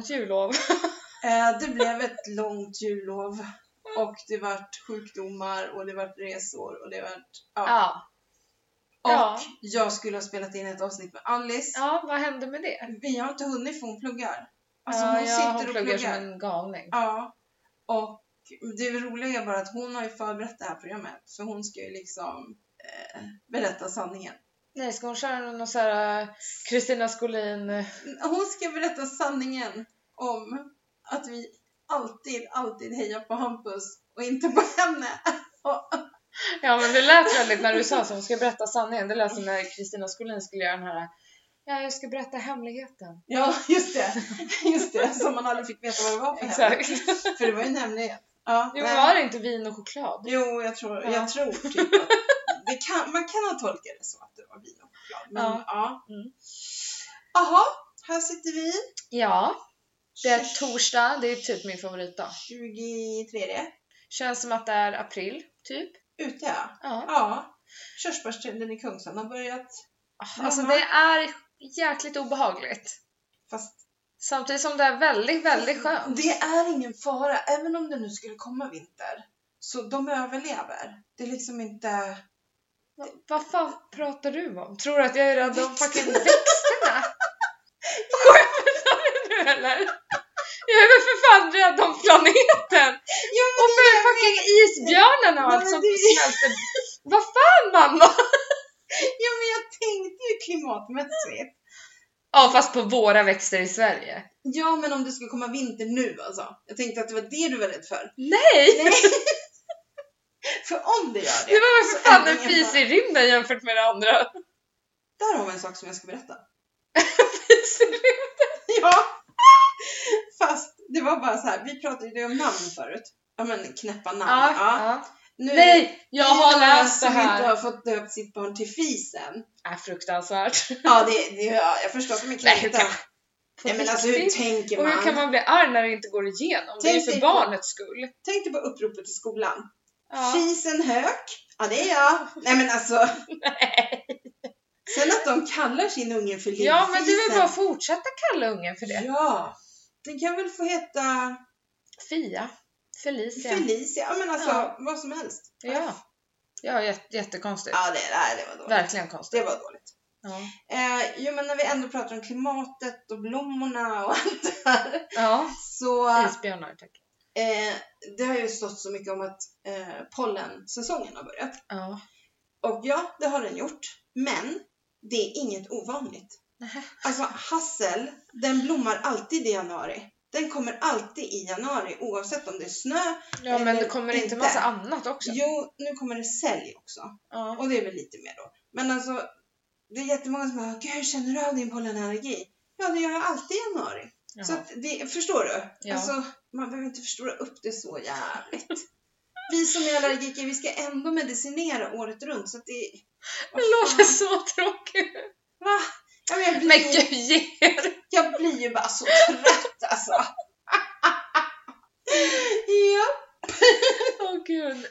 långt jullov. Eh, det blev ett långt jullov och det vart sjukdomar och det vart resor och det vart... Ja. Ja. Och Ja. jag skulle ha spelat in ett avsnitt med Alice. Ja, vad hände med det? Vi har inte hunnit för hon pluggar. Alltså ja, hon ja, sitter hon och pluggar som en galning. Ja. Och det roliga är bara att hon har ju förberett det här programmet. Så hon ska ju liksom eh, berätta sanningen. Nej, ska hon köra någon så här eh, Kristina Skolin... eh, Hon ska berätta sanningen om att vi alltid, alltid hejar på Hampus och inte på henne. Ja, men det lät väldigt när du sa så. Hon ska berätta sanningen. Det lät som när Kristina Skolin skulle göra den här... Ja, jag ska berätta hemligheten. ja, just det. Just det, som man aldrig fick veta vad det var för. Exakt. För det var ju en hemlighet. Ja, Jo, nej. var det inte vin och choklad? Jo, jag tror, Ja. jag tror typ att kan, man kan ha tolkat det så att det var vin och choklad. Men Ja. ja. Mm. Här sitter vi. Ja, det är torsdag. Det är typ min favoritdag. 23. Känns som att det är april, typ. Ute ja. Ja. Ja. Körsbärstränden i Kungsan har börjat. Alltså Blomma. det är jäkligt obehagligt. Fast Samtidigt som det är väldigt, väldigt skönt. det är ingen fara. Även om det nu skulle komma vinter. Så de överlever. Det är liksom inte... Va- Vad fan pratar du om? Tror du att jag är rädd om fucking växterna? Skämtar du nu eller? Jag är väl för fan rädd om planeten! Ja, Och med fucking isbjörnarna och Nej, allt som smälter. Vad fan mamma? ja, men jag tänkte ju klimatmässigt. Ja fast på våra växter i Sverige. Ja, men om det skulle komma vinter nu alltså. Jag tänkte att det var det du var rädd för. Nej! Nej. för om det gör det. Det var väl för fan en fis i rymden jämfört med det andra. Där har vi en sak som jag ska berätta. Fis i rymden. Ja. Fast det var bara så här. vi pratade ju om namn förut. Ja men knäppa namn. Ja, Ja. ja. Nu, Nej! Jag har läst det som inte här. har fått döpt sitt barn till Fisen. Är fruktansvärt. Ja, det, det, ja jag förstår att de är Nej, kan Nej men alltså hur tänker Och man? hur kan man bli arg när det inte går igenom? Det är Tänk för på- barnets skull. Tänk dig på uppropet i skolan. Ja. Fisen Hök. Ja det är jag. Nej men alltså. Sen att de kallar sin unge för Lillfisen. Ja, men är väl bara fortsätta kalla ungen för det. Ja. Den kan väl få heta Fia. Felicia. Felicia. Ja men alltså Ja. vad som helst. Ja. Ja, jätte, jättekonstigt. Ja det, nej, det var dåligt. Verkligen konstigt. Det var dåligt. Ja. Eh, jo men när vi ändå pratar om klimatet och blommorna och allt det här. ja. Så Isbjörnar, tack. Eh, det har ju stått så mycket om att eh, pollensäsongen har börjat. Ja. Och ja, det har den gjort. Men det är inget ovanligt. Nähä. Alltså hassel, den blommar alltid i januari. Den kommer alltid i januari oavsett om det är snö. Ja, men det kommer inte inte. massa annat också? Jo, nu kommer det sälj också. Ja. Och det är väl lite mer då. Men alltså, det är jättemånga som bara, Gud, känner du av din pollenallergi? Ja, det gör jag alltid i januari. Så Jaha. att det, förstår du? Ja. Alltså, man behöver inte förstora upp det så jävligt. Vi som är allergiker, vi ska ändå medicinera året runt så att det... Det låter så tråkigt. Va? Ja, men jag, blir Men ju, gud, jag blir ju bara så trött alltså. ja. Åh gud.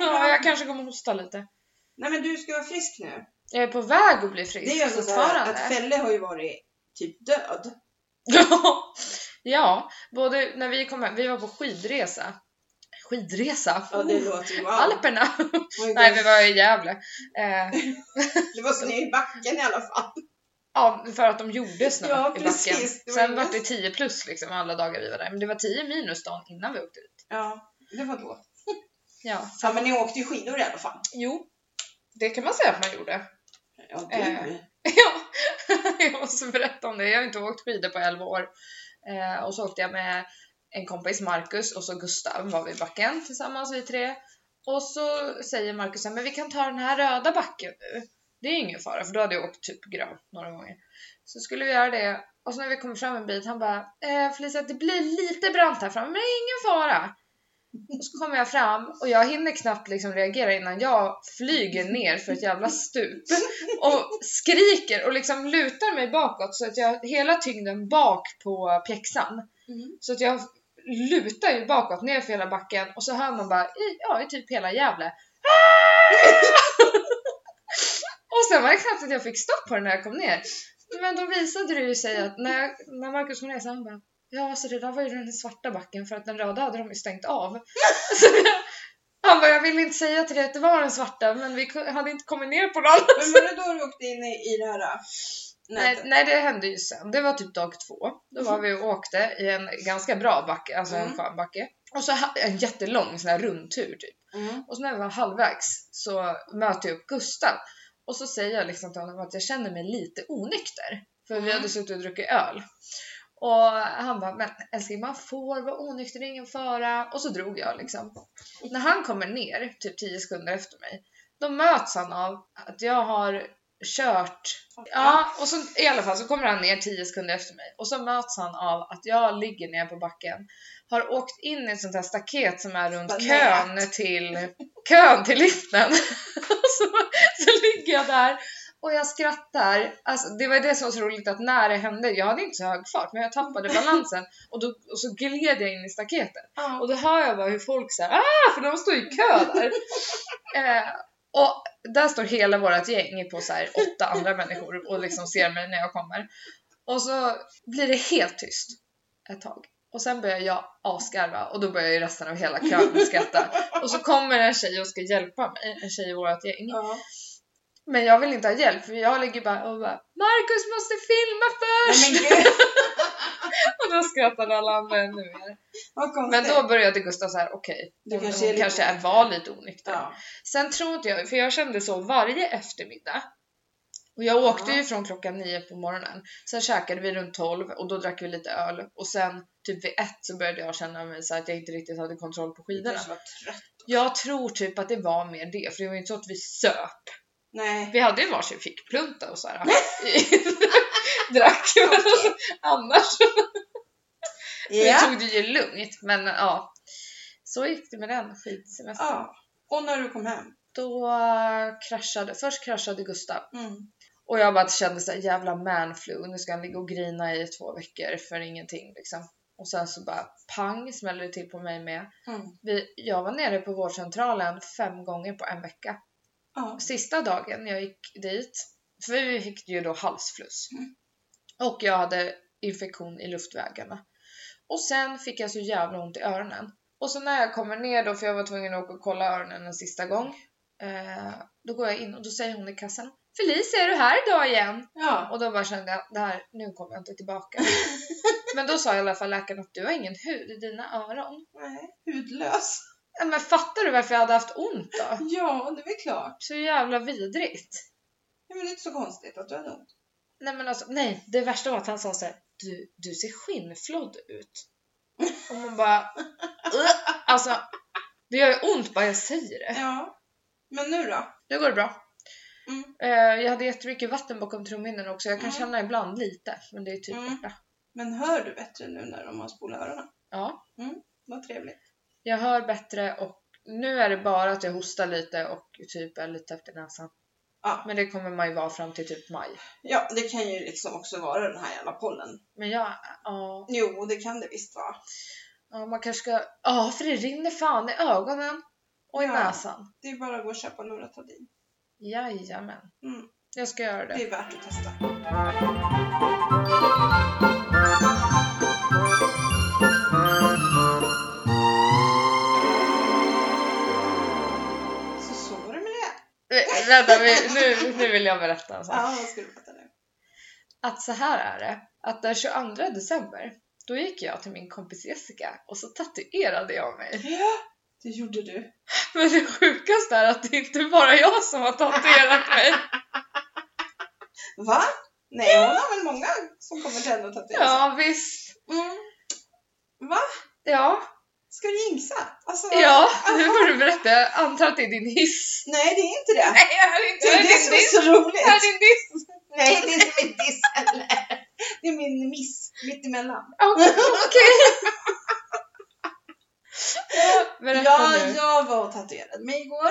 Ja, jag kanske kommer hosta lite. Nej men du ska vara frisk nu. Jag är på väg att bli frisk Det är ju alltså så här att Felle har ju varit typ död. Ja, ja, både när vi kom hem, vi var på skidresa. Skidresa? Ja, det Oh, låter wow. Alperna! Oj, Nej, vi var i Gävle. Eh, Det var snö i backen i alla fall. ja, för att de gjorde snö Ja, i precis. backen. Det var Sen ju var det just- 10 plus liksom alla dagar vi var där. Men det var 10 minus dagen innan vi åkte dit. Ja, det var då. Ja, Ja, men ni åkte ju skidor i alla fall. jo. Det kan man säga att man gjorde. Ja, du. Eh. Ja, jag måste berätta om det. Jag har inte åkt skidor på 11 år. Eh, och så åkte jag med en kompis, Marcus, och så Gustav var vi i backen tillsammans vi tre. Och så säger Marcus men vi kan ta den här röda backen nu. Det är ingen fara, för då hade jag åkt typ grönt några gånger. Så skulle vi göra det, och så när vi kommer fram en bit, han bara, eh, Felicia det blir lite brant här framme, men det är ingen fara. Och så kommer jag fram och jag hinner knappt liksom reagera innan jag flyger ner för ett jävla stup och skriker och liksom lutar mig bakåt så att jag hela tyngden bak på pjäxan. Mm. Så att jag lutar ju bakåt ner för hela backen och så hör man bara i, ja, i typ hela Gävle. och sen var det knappt att jag fick stopp på den när jag kom ner. Men då visade det ju sig att när, när Marcus kom ner så han bara Ja, alltså det där var ju den svarta backen för att den röda hade de ju stängt av. Så han bara, jag ville inte säga till dig att det var den svarta men vi hade inte kommit ner på den. Men var det då du åkte in i, i det här äh, Nej, nej, det hände ju sen. Det var typ dag två. Då var vi och åkte i en ganska bra backe, alltså en Mm. skön backe. Och så en jättelång sån här rundtur typ. Mm. Och så när vi var halvvägs så möter jag upp Gustav. Och så säger jag liksom till honom att jag känner mig lite onykter. För vi Mm. hade suttit och druckit öl. Och han bara, men älskling man får vara onykter, det är ingen fara. Och så drog jag liksom. När han kommer ner, typ 10 sekunder efter mig, då möts han av att jag har kört Ja, och så i alla fall så kommer han ner 10 sekunder efter mig och så möts han av att jag ligger ner på backen, har åkt in i ett sånt här staket som är runt kön till, kön till liften. så, så ligger jag där och jag skrattar. Alltså, det var det som var så roligt att när det hände, jag hade inte så hög fart men jag tappade balansen och, då, och så gled jag in i staketet. Ja. Och då hör jag bara hur folk säger ah, för de står i kö där. eh, och där står hela vårt gäng på så här åtta andra människor och liksom ser mig när jag kommer. Och så blir det helt tyst ett tag. Och sen börjar jag asgarva och då börjar ju resten av hela kön skratta. Och så kommer en tjej och ska hjälpa mig, en tjej i vårt gäng. Ja. Men jag vill inte ha hjälp för jag ligger bara och bara Marcus måste filma först! Men Och då skrattade alla andra ännu mer. Men då började Gustav så här: okej, hon kanske hon kanske är, var lite onykter. Ja. Sen tror inte jag, för jag kände så varje eftermiddag. Och jag åkte Ja. ju från klockan nio på morgonen. Sen käkade vi runt 12 och då drack vi lite öl. Och sen typ vid ett så började jag känna mig så att jag inte riktigt hade kontroll på skidorna. Jag tror typ att det var mer det, för det var ju inte så att vi söp. Nej. Vi hade ju varsin fickplunta och så här. drack alltså, annars vi Ja. tog det ju lugnt. Men ja, så gick det med den skidsemestern. ja. Och när du kom hem? Då kraschade, först kraschade Gustav. Mm. Och jag bara kände såhär jävla manflu, nu ska han ligga och grina i två veckor för ingenting liksom. Och sen så bara pang smäller det till på mig med. Mm. Vi, jag var nere på vårdcentralen fem gånger på en vecka. Ja. Sista dagen jag gick dit, för vi fick ju då halsfluss. Mm. Och jag hade infektion i luftvägarna. Och sen fick jag så jävla ont i öronen. Och så när jag kommer ner då, för jag var tvungen att åka och kolla öronen en sista gång. Eh, då går jag in och då säger hon i kassan Felicia, är du här idag igen? Ja. Och då bara kände jag, det här, nu kommer jag inte tillbaka. Men då sa i alla fall läkaren att du har ingen hud i dina öron. Nej, hudlös. Men fattar du varför jag hade haft ont då? Ja, det är väl klart. Så jävla vidrigt. Ja, men det är inte så konstigt att du hade ont. Nej men alltså, nej. Det värsta var att han sa så här, du, du ser skinnflådd ut. Och man bara, "Ugh." alltså, det gör ju ont bara jag säger det. Ja. Men nu då? Nu går det bra. Mm. Eh, jag hade jättemycket vatten bakom trumhinnorna också. Jag kan Mm. känna ibland lite, men det är typ Mm. borta. Men hör du bättre nu när de har spolat öronen? Ja, Vad trevligt. Jag hör bättre och nu är det bara att jag hostar lite och typ är lite efter näsan. Ja. Men det kommer man ju vara fram till typ maj. ja, det kan ju liksom också vara den här jävla pollen. Men jag, ja, Jo, det kan det visst vara. ja man kanske ska, ja för det rinner fan i ögonen och i Ja. näsan. Det är bara att gå och köpa Loratadin. Jajamän, Mm. jag ska göra Det det. är värt att testa. Vänta, nu, nu vill jag berätta en sak. Ja, vad ska du berätta nu? Att så här är det, att den 22 december, då gick jag till min kompis Jessica och så tatuerade jag mig. Ja, det gjorde du. Men det sjukaste är att det inte bara jag som har tatuerat mig. Va? Nej, hon har väl många som kommer till henne och tatuerar sig? Ja visst. Mm. Va? Ja, Ska du jinxa? Alltså, ja, nu får du berätta. Jag antar att det är din hiss. Nej, det är inte det. Nej, det här är inte Det är det som är så Det här roligt. är din diss. Nej, det är inte min diss heller. Det är min miss mittemellan. Okej. okej. Ja, Berätta Ja, nu. jag var och tatuerade mig igår.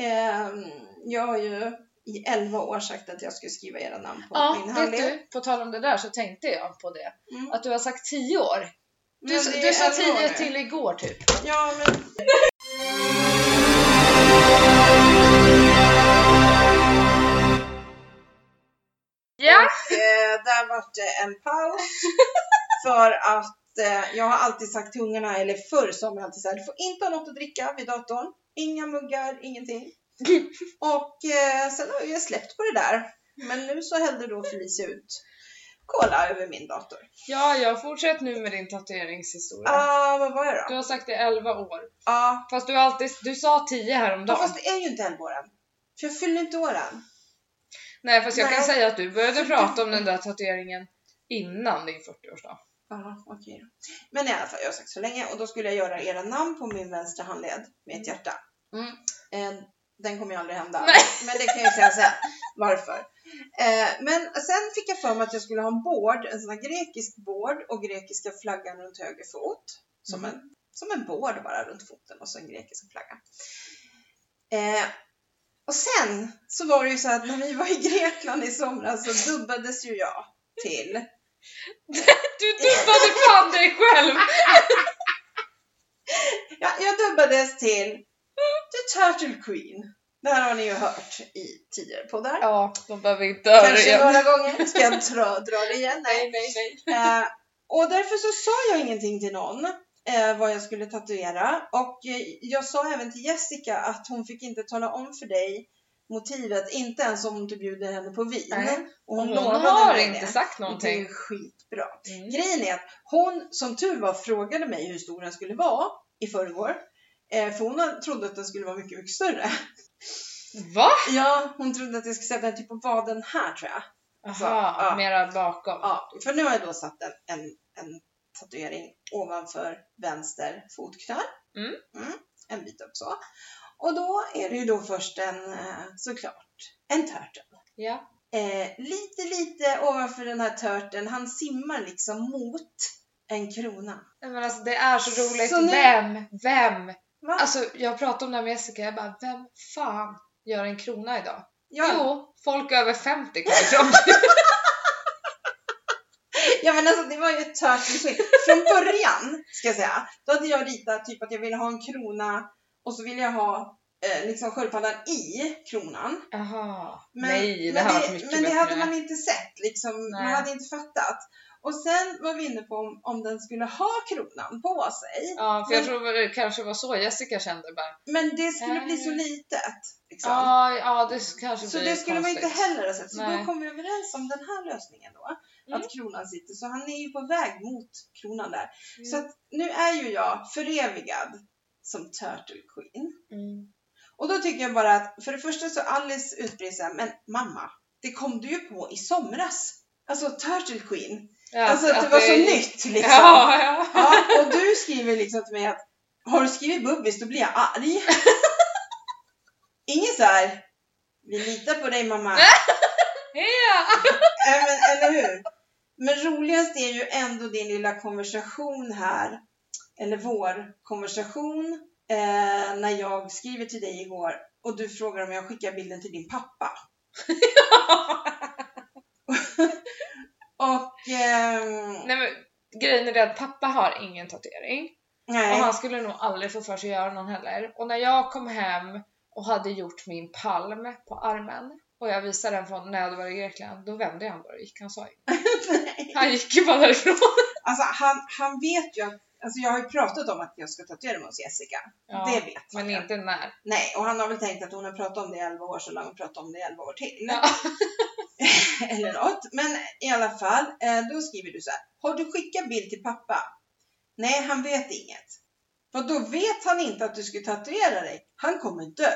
Ehm, jag har ju i 11 år sagt att jag skulle skriva era namn på Ja, min handled. du, på tal om det där så tänkte jag på det. Mm. Att du har sagt 10 år. Du, du sa 11 år 10 nu. till igår typ. Ja, men Ja, där vart det en paus för att eh, jag har alltid sagt till ungarna, eller förr sa jag alltid så här, du får inte ha något att dricka vid datorn. Inga muggar, ingenting. Och eh, sen har jag släppt på det där. Men nu så hällde då Felicia ut cola över min dator. Ja, jag fortsätter nu med din tatueringshistoria. Ah, vad var det Du då? har sagt det i 11 år. Ja, Fast du, alltid, du sa 10 ah, häromdagen. fast det är ju inte 11 år än. För jag fyller inte år än. Nej, fast jag kan Nej. säga att du började prata du- om den där tatueringen innan din 40-årsdag. Ja, okej då. Men i alla fall, jag har sagt så länge och då skulle jag göra era namn på min vänstra handled med ett hjärta. Mm. Eh, Den kommer ju aldrig hända. Nej. Men det kan jag ju säga sen. Varför? Eh, men sen fick jag för mig att jag skulle ha en bård, en sån här grekisk bård och grekiska flaggan runt höger fot. Som, Mm. en, som en bård bara runt foten och så en grekisk flagga. Eh, och sen så var det ju så att när vi var i Grekland i somras så dubbades ju jag till Du dubbade fan dig själv! Ja, jag dubbades till The Turtle Queen. Det här har ni ju hört i tidigare poddar. Ja, de behöver inte höra Kanske igen. några gånger. Ska jag dra, dra det igen? Nej. Nej, nej. Eh, och därför så sa jag ingenting till någon eh, vad jag skulle tatuera. Och eh, jag sa även till Jessica att hon fick inte tala om för dig motivet, inte ens om typ bjuder henne på vin. Nej. Och Hon, hon, lovade har mig inte det. sagt Det är någonting. skitbra. Mm. Grejen är att hon, som tur var, frågade mig hur stor den skulle vara i förrgår. Eh, för hon trodde att den skulle vara mycket, mycket större. Va? Ja, hon trodde att jag skulle sätta den typ på vaden här tror jag. Så, Jaha, ja. mera bakom. Ja, för nu har jag då satt en, en, en tatuering ovanför vänster fotknöl. Mm. en bit upp så. Och då är det ju då först en, eh, såklart, en turtle. Ja. Eh, lite, lite ovanför den här turteln, han simmar liksom mot en krona. Men alltså det är så roligt. Så nu- Vem? Vem? Va? Alltså jag pratade om det här med Jessica, jag bara vem fan gör en krona idag? ja, Jo, folk över 50 kommer fram. ja, men alltså det var ju ett turtle queen. Från början, ska jag säga, då hade jag ritat typ att jag ville ha en krona och så ville jag ha eh, liksom sköldpaddan i kronan. Jaha. Men, Nej, det men det, men det hade man inte sett, liksom, man Nej. hade inte fattat. Och sen var vi inne på om, om den skulle ha kronan på sig. Ja, för jag Men- tror det kanske var så Jessica kände bara. Men det skulle bli så Nej. litet. Liksom. Ja, ja det kanske så det skulle man inte heller ha sett. Så Nej. då kom vi överens om den här lösningen då. Mm. Att kronan sitter. Så han är ju på väg mot kronan där. Mm. Så att nu är ju jag förevigad som Turtle Queen. Mm. Och då tycker jag bara att, för det första så Alice utbrister men mamma, det kom du ju på i somras. Alltså Turtle Queen. Ja, alltså att det var så nytt liksom. Ja, ja. Ja, och du skriver liksom till mig att har du skrivit bubbis då blir jag arg. Ingen så här, vi litar på dig mamma. ja. Men, eller hur? Men roligast är ju ändå din lilla konversation här. Eller vår konversation. Eh, när jag skriver till dig igår och du frågar om jag skickar bilden till din pappa. Och... ehm, Nej men grejen är det att pappa har ingen tatuering. nej. Och han skulle nog aldrig få för sig att göra någon heller. Och när jag kom hem och hade gjort min palm på armen och jag visade den från när jag hade varit i Grekland, då vände han bara och gick. Han sa. Han gick ju bara därifrån. Alltså han, han vet ju att, alltså jag har ju pratat om att jag ska tatuera mig hos Jessica. Ja, det vet han men inte när. Nej, och han har väl tänkt att hon har pratat om det i 11 år så länge hon pratat om det i 11 år till. Ja. Eller något. Men i alla fall, eh, då skriver du så här. Har du skickat bild till pappa? Nej, han vet inget. Vad då vet han inte att du ska tatuera dig? Han kommer dö.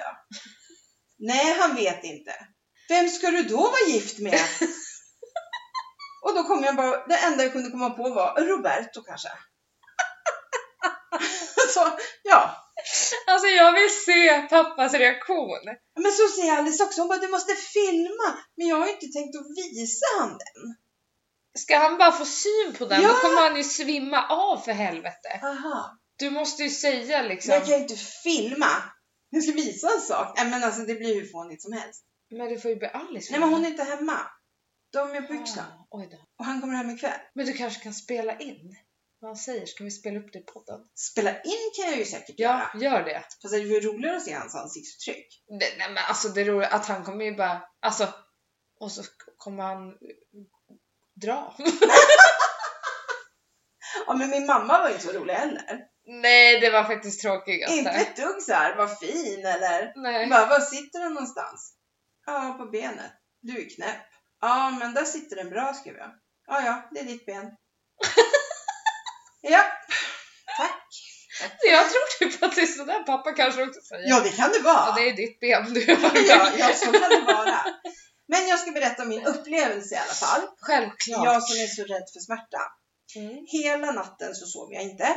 Nej, han vet inte. Vem ska du då vara gift med? Och då kom jag bara, det enda jag kunde komma på var Roberto kanske. så, ja. Alltså jag vill se pappas reaktion. Men så säger Alice också, hon bara du måste filma. Men jag har ju inte tänkt att visa han den. Ska han bara få syn på den, Ja. då kommer han ju svimma av för helvete. Aha. Du måste ju säga Men liksom. jag kan ju inte filma. Jag ska visa en sak. Nej men alltså det blir hur fånigt som helst. Men du får ju be Alice Nej men hon är inte hemma. De är på Yxlan. Ah, oj då. Och han kommer hem ikväll. Men du kanske kan spela in vad han säger, ska vi spela upp det i podden? Spela in kan jag ju säkert Ja, göra. gör det. Fast det är ju roligare att se hans ansiktsuttryck. det nej men alltså det roliga att han kommer ju bara, alltså och så kommer han dra. Ja, men min mamma var inte så rolig heller. Nej, det var faktiskt tråkigast. Inte ett dugg så här, var fin eller Nej. bara, var sitter du någonstans? Ja, på benet. Du är knäpp. Ja, men där sitter den bra, skrev jag. Ja, ja, det är ditt ben. ja, tack. Jag tror typ att det är sådär pappa kanske också säger. Ja, det kan det vara. Ja, det är ditt ben du ja, ja, så kan det vara. Men jag ska berätta om min upplevelse i alla fall. Självklart. Jag som är så rädd för smärta. Mm. Hela natten så sov jag inte.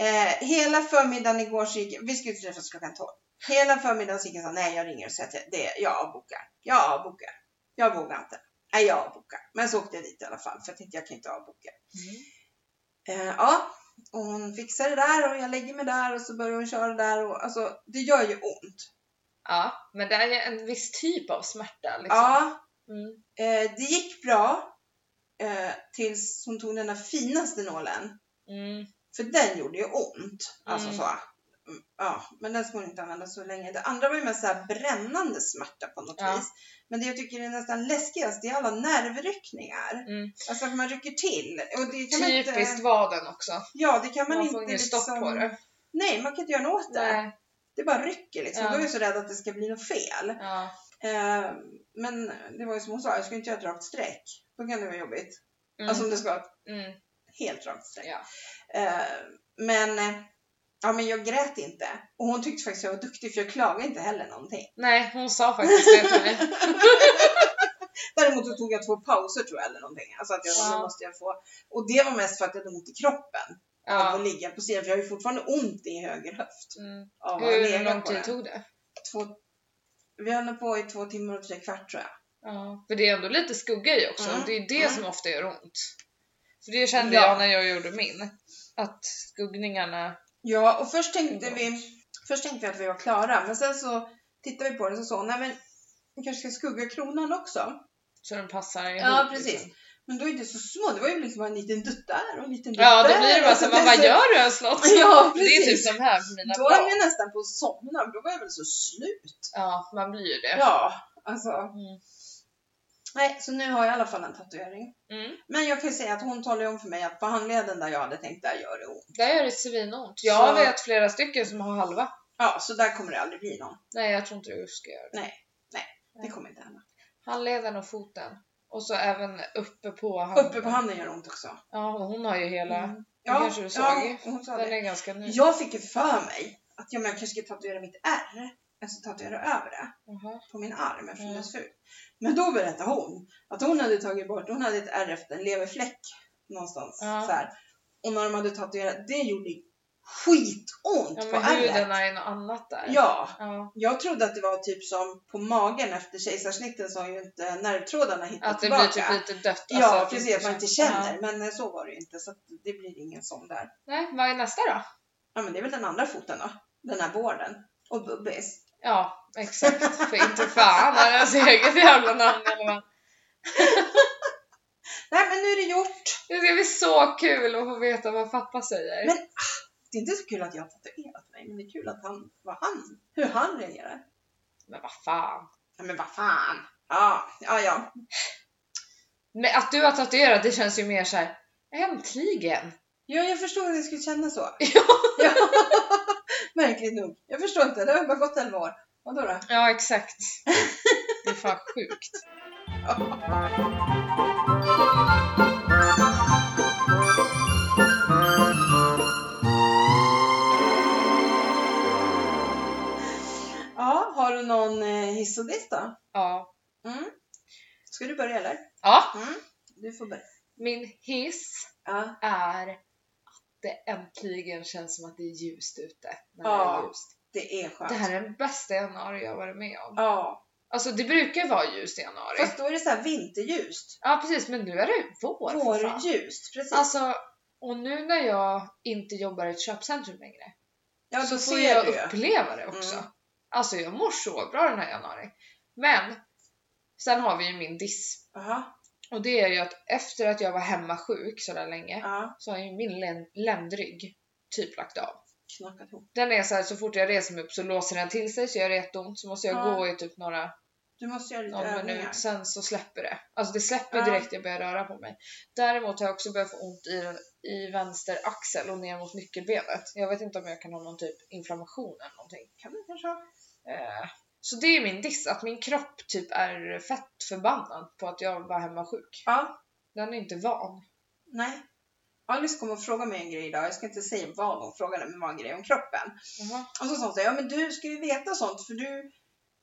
eh, hela förmiddagen igår så gick vi skulle träffas klockan 12. Hela förmiddagen så gick jag och sa nej jag ringer och säger att jag, det, jag avbokar. Jag avbokar. Jag vågar inte. Nej jag avbokar. Men så åkte jag dit i alla fall för jag tänkte jag kan inte avboka. Mm. Eh, ja, och hon fixar det där och jag lägger mig där och så börjar hon köra där och alltså det gör ju ont. Ja, men det är ju en viss typ av smärta. Liksom. Ja, Mm. eh, det gick bra eh, tills hon tog den där finaste nålen. Mm. För den gjorde ju ont. Alltså Mm. så. Ja, men den ska man inte använda så länge. Det andra var ju mest så här brännande smärta på något Ja. vis. Men det jag tycker är nästan läskigast, det är alla nervryckningar. Mm. Alltså att man rycker till. Och det kan man Typiskt inte, vaden också. Ja, det kan man, Man inte får ingen liksom... stopp på det. Nej, man kan inte göra något åt det. Nej. Det bara rycker liksom. Ja. Då är jag så rädd att det ska bli något fel. Ja. Eh, men det var ju som hon sa, jag ska inte göra ett rakt streck. Då kan det vara jobbigt. Mm. Alltså om det ska vara ett mm. helt rakt streck. Ja. Eh, men, eh, ja, men jag grät inte. Och hon tyckte faktiskt jag var duktig för jag klagade inte heller någonting. Nej, hon sa faktiskt det till mig. Däremot så tog jag två pauser tror jag eller någonting. Alltså att jag, Ja. måste jag få. Och det var mest för att jag hade ont i kroppen av Ja. att ligga på sidan. För jag har ju fortfarande ont i höger höft. Mm. Av att Hur lång tid tog det? Två, vi höll på i två timmar och tre kvart tror jag. Ja. För det är ändå lite skugga i också. Mm. Det är det Mm. som ofta gör ont. För det kände Ja. jag när jag gjorde min. Att skuggningarna... Ja, och först tänkte vi, först tänkte vi att vi var klara. Men sen så tittade vi på den och så nej men vi kanske ska skugga kronan också. Så den passar ihop. Ja, precis. Liksom. Men då är det så små. Det var ju liksom en liten dutt där och en liten dutt Ja, då där. blir det bara Alltså, så, vad gör du ens något? Ja, Det är typ precis. som här på mina Då är jag nästan på att somna. Då var jag väl så slut. Ja, man blir ju det. Ja, alltså. Mm. Nej, så nu har jag i alla fall en tatuering. Mm. Men jag kan ju säga att hon talade om för mig att på handleden där jag hade tänkt, där gör det ont. Där gör det svinont. Jag Så- vet flera stycken som har halva. Ja, så där kommer det aldrig bli någon. Nej, jag tror inte du ska göra det. Det kommer inte hända. Handleden och foten. Och så även uppe på handen. Uppe på handen gör det ont också. Ja, hon har ju hela. Mm. Ja, kanske du såg. ja, hon sa Den det. är ganska ny. Jag fick ju för mig att jag kanske ska tatuera mitt R. Alltså tatuera över det Jaha. på min arm eftersom Ja. det så fult. Men då berättade hon att hon hade tagit bort, hon hade ett R efter en leverfläck någonstans. Ja. Så här. Och när de hade tatuerat, det gjorde skitont Ja, på men ärret. huden är något annat där. Ja, ja. jag trodde att det var typ som på magen efter kejsarsnitten så har ju inte nervtrådarna hittat Att det tillbaka. blir typ lite dött. Ja, alltså att det precis, att man inte känner. Ja. Men eh, så var det ju inte, så att det blir ingen sån där. Nej, vad är nästa då? Ja, men det är väl den andra foten då. Den här vården. Och Bubbis. Ja, exakt. För inte fan är det ens eget jävla namn eller vad. Nej, men nu är det gjort. Det ska bli så kul att få veta vad pappa säger. Men- Det är inte så kul att jag har tatuerat mig, men det är kul att han, vad han, hur han reagerar. Men vad fan. Ja, men vad fan. Ja, ja, ja. Men att du har tatuerat det känns ju mer så här. äntligen. Ja, jag förstår att det skulle kännas så. Ja. Märkligt nog. Jag förstår inte, det har bara gått 11 år. Vadå då? Ja, exakt. Det är fan sjukt. Ja, har du någon eh, hiss och diss då? Ja. Mm. Ska du börja eller? Ja, Mm. Du får börja. min hiss Ja. är det äntligen känns som att det är ljust ute. När Ja. det är ljust. Det är skönt. Det här är den bästa januari jag varit med om. Ja. Alltså det brukar vara ljust i januari. Fast då är det så här vinterljust. Ja precis, men nu är det vår. Vårljust, precis. Alltså, och nu när jag inte jobbar i ett köpcentrum längre ja, så får jag ju. uppleva det också. Mm. Alltså jag mår så bra den här januari. Men sen har vi ju min diss. Aha. Och det är ju att efter att jag var hemma sjuk så där länge Ja, så har ju min län- ländrygg typ lagt av. knackat ihop. Den är så här, så fort jag reser mig upp så låser den till sig så gör det jätteont så måste jag Ja. gå i typ några Du måste göra lite någon övningar. minut, sen så släpper det. Alltså det släpper Ja. direkt jag börjar röra på mig. Däremot har jag också börjat få ont i, i vänster axel och ner mot nyckelbenet. Jag vet inte om jag kan ha någon typ inflammation eller någonting. Kan du kanske ha? Eh, så det är min diss, att min kropp typ är fett förbannad på att jag var hemma sjuk. Ja. Den är inte van. Nej. Alice kom och frågade mig en grej idag. Jag ska inte säga vad hon frågade, men det var en grej om kroppen. Jaha. Och så sa hon så här, ja men du ska ju veta sånt för du,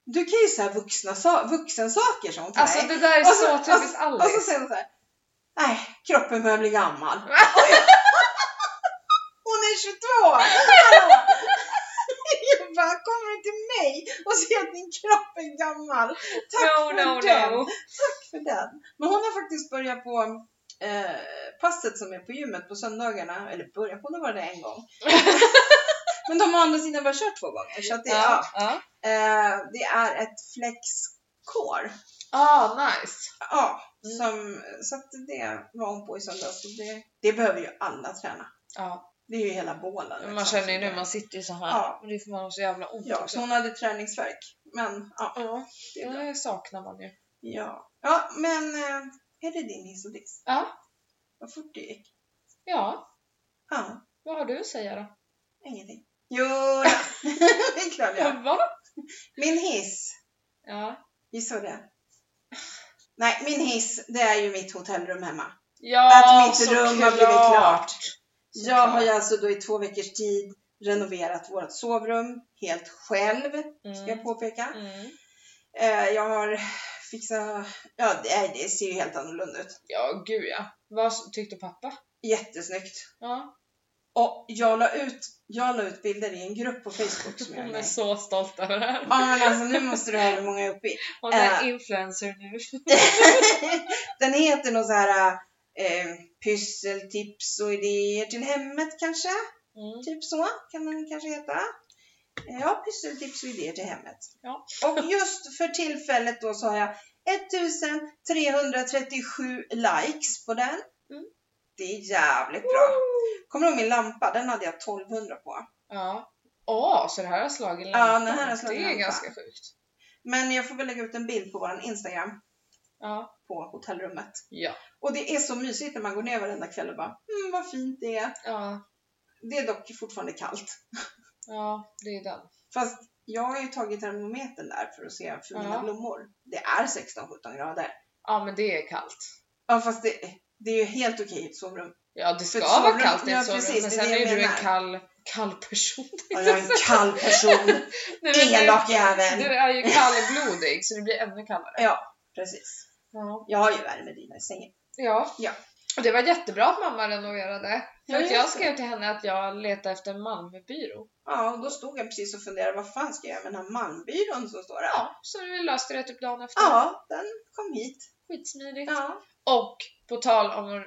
du kan ju så här vuxna, sa- vuxensaker sa hon till Alltså mig. det där är Och så- så typiskt Och så Alice. säger hon så här, nej, kroppen börjar bli gammal. Hon är 22! Bara, kommer du till mig och säger att din kropp är gammal? Tack No, för no, den! no. Tack för den! Men hon har faktiskt börjat på eh, passet som är på gymmet på söndagarna, eller börjat, hon har varit där en gång. Men de har å andra sidan bara kört två gånger. Så att det, ja. Ja, eh, det är ett flexcore. Ah, nice. Ja, Mm. som, så att det var hon på i söndags. Det, det behöver ju alla träna. Ja. Det är ju hela bålen. liksom. Man känner ju nu, man sitter ju så här. Ja. Och det får man så jävla ont Ja, också. så hon hade träningsverk. Men ja, Ja, det är det saknar man ju. Ja, ja men eh, är det din hiss och diss? Ja. Vad fort det gick. Ja, Ja, vad har du att säga då? ingenting. Jo, det är klart jag har. Va? Min hiss. Ja. Gissa vad det? Nej, min hiss, det är ju mitt hotellrum hemma. Ja, Att mitt rum har blivit klart. Jag har ju alltså då i två veckors tid renoverat vårt sovrum helt själv, ska jag Mm. påpeka. Mm. Eh, jag har fixat, ja det, det ser ju helt annorlunda ut. Ja, gud ja. Vad tyckte pappa? Jättesnyggt. Ja. Och jag la ut, jag la ut bilder i en grupp på Facebook som jag är Hon är med så stolt över det här. Ja men alltså nu måste du höra hur många jag är uppe i. Hon är Äh. influencer nu. Den heter något så här eh, pysseltips och idéer till hemmet kanske. Mm. Typ så kan den kanske heta. Ja, pysseltips och idéer till hemmet. Ja. Och just för tillfället då så har jag 1337 likes på den. Mm. Det är jävligt bra. Kommer du ihåg min lampa? Den hade jag 1200 på. Ja. Åh, så det här har slagit Ja, lampan. den här har slagit Det är lampan. ganska sjukt. Men jag får väl lägga ut en bild på vår Instagram Ja. På hotellrummet. Ja. Och det är så mysigt när man går ner varenda kväll och bara mm, vad fint det är. Ja. Det är dock fortfarande kallt. Ja, det är den. Fast jag har ju tagit termometern där för att se för mina Ja. blommor. Det är 16-17 grader. Ja, men det är kallt. Ja fast det, det är ju helt okej i ett sovrum. Ja, det ska vara kallt i ett sovrum. precis, men är sen är jag du en kall, kall person. Ja, jag är en kall person. Elak jävel. Du är ju kallblodig så det blir ännu kallare. Ja, precis. Ja. Jag har ju värmedina i sängen. Ja. Ja. Och det var jättebra att mamma renoverade. För Ja, att jag skrev till henne att jag letar efter en Malmöbyrå. Ja, och då stod jag precis och funderade, vad fan ska jag göra med den här Malmbyrån som står där? Ja, så vi löste det typ dagen efter. Ja, den kom hit. Skitsmidigt. Ja. Och på tal om...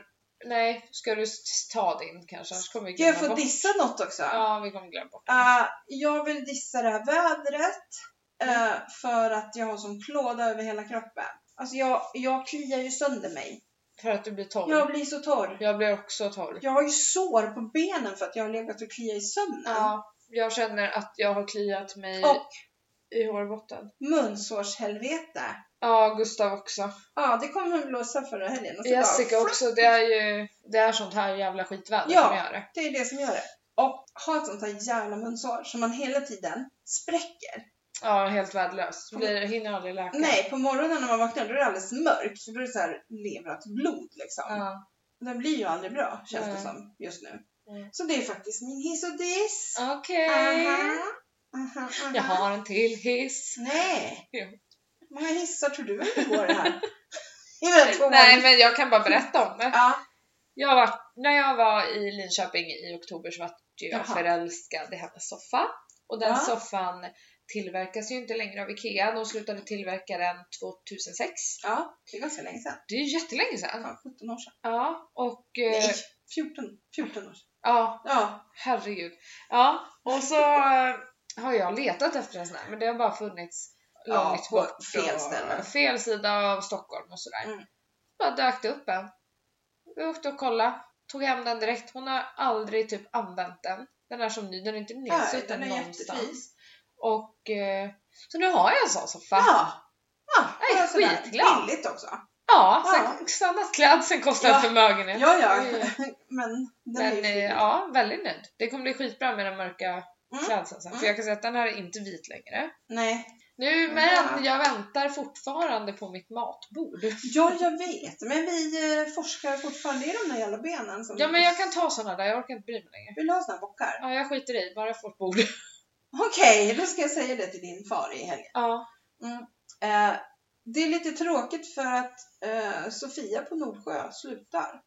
Nej, ska du ta din kanske? Annars kommer vi Ska jag glömma få bort. dissa något också? Ja, vi kommer glömma bort. Uh, jag vill dissa det här vädret uh, för att jag har som klåda över hela kroppen. Alltså jag, jag kliar ju sönder mig. För att du blir torr. Jag blir så torr. Jag blir också torr. Jag har ju sår på benen för att jag har legat och kliat i sömnen. Ja, jag känner att jag har kliat mig Och i hårbotten. munsårshelvete. Ja, Gustav också. Ja, det kommer att blåsa förra helgen. Och så Jessica bara, också. Det är ju det är sånt här jävla skitväder Ja. som gör det. Det är det som gör det. Och ha ett sånt här jävla munsår som man hela tiden spräcker. Ja, helt värdelöst. Det blir, hinner aldrig läka. Nej, på morgonen när man vaknar då är det alldeles mörkt. För då är det så här leverat blod liksom. Ja. Den blir ju aldrig bra känns det Nej. som just nu. Mm. Så det är faktiskt min hiss och diss. Okej. Aha. Aha, aha. Jag har en till hiss. Nej. Jo. Hur många hissar tror du att det går det här? Nej, men jag kan bara berätta om det. Ja. Jag var, när jag var i Linköping i oktober så var jag Jaha. förälskad i hennes soffa. Och den Ja. soffan tillverkas ju inte längre av IKEA. De slutade tillverka den 2006. ja, det är ganska länge sedan. Det är jättelänge sedan. Ja, 17 år sedan. Ja, och... eh, Nej, 14, 14 år sedan. Ja, Ja, herregud. Ja, och så eh, har jag letat efter en sån här, men det har bara funnits Ja, långt på bort. fel ställe. Fel sida av Stockholm och sådär. Mm. Bara dök det upp en. Vi åkte och kollade, tog hem den direkt. Hon har aldrig typ använt den. Den är som ny, den är inte nedsutten den är någonstans. jättefin. Och eh, så nu har jag en sån soffa. Ja, Ja, Jag är skitglad. Billigt också. Ja, Ja. sen standardklädseln kostar Ja. en förmögenhet. Ja, ja. Men Men eh, ja, väldigt nöjd. Det kommer bli skitbra med den mörka Mm. klädseln sen. För Mm. jag kan säga att den här är inte vit längre. Nej. Nu, men Ja. jag väntar fortfarande på mitt matbord. Ja, jag vet. Men vi eh, forskar fortfarande i de där jävla benen. Som Ja, men jag kan ta såna där. Jag orkar inte bry mig längre. Vill du ha här bockar? Ja, jag skiter i. Bara jag får ett bord. Okej, då ska jag säga det till din far i helgen. Ja. Mm. Eh, det är lite tråkigt för att eh, Sofia på Nordsjö slutar.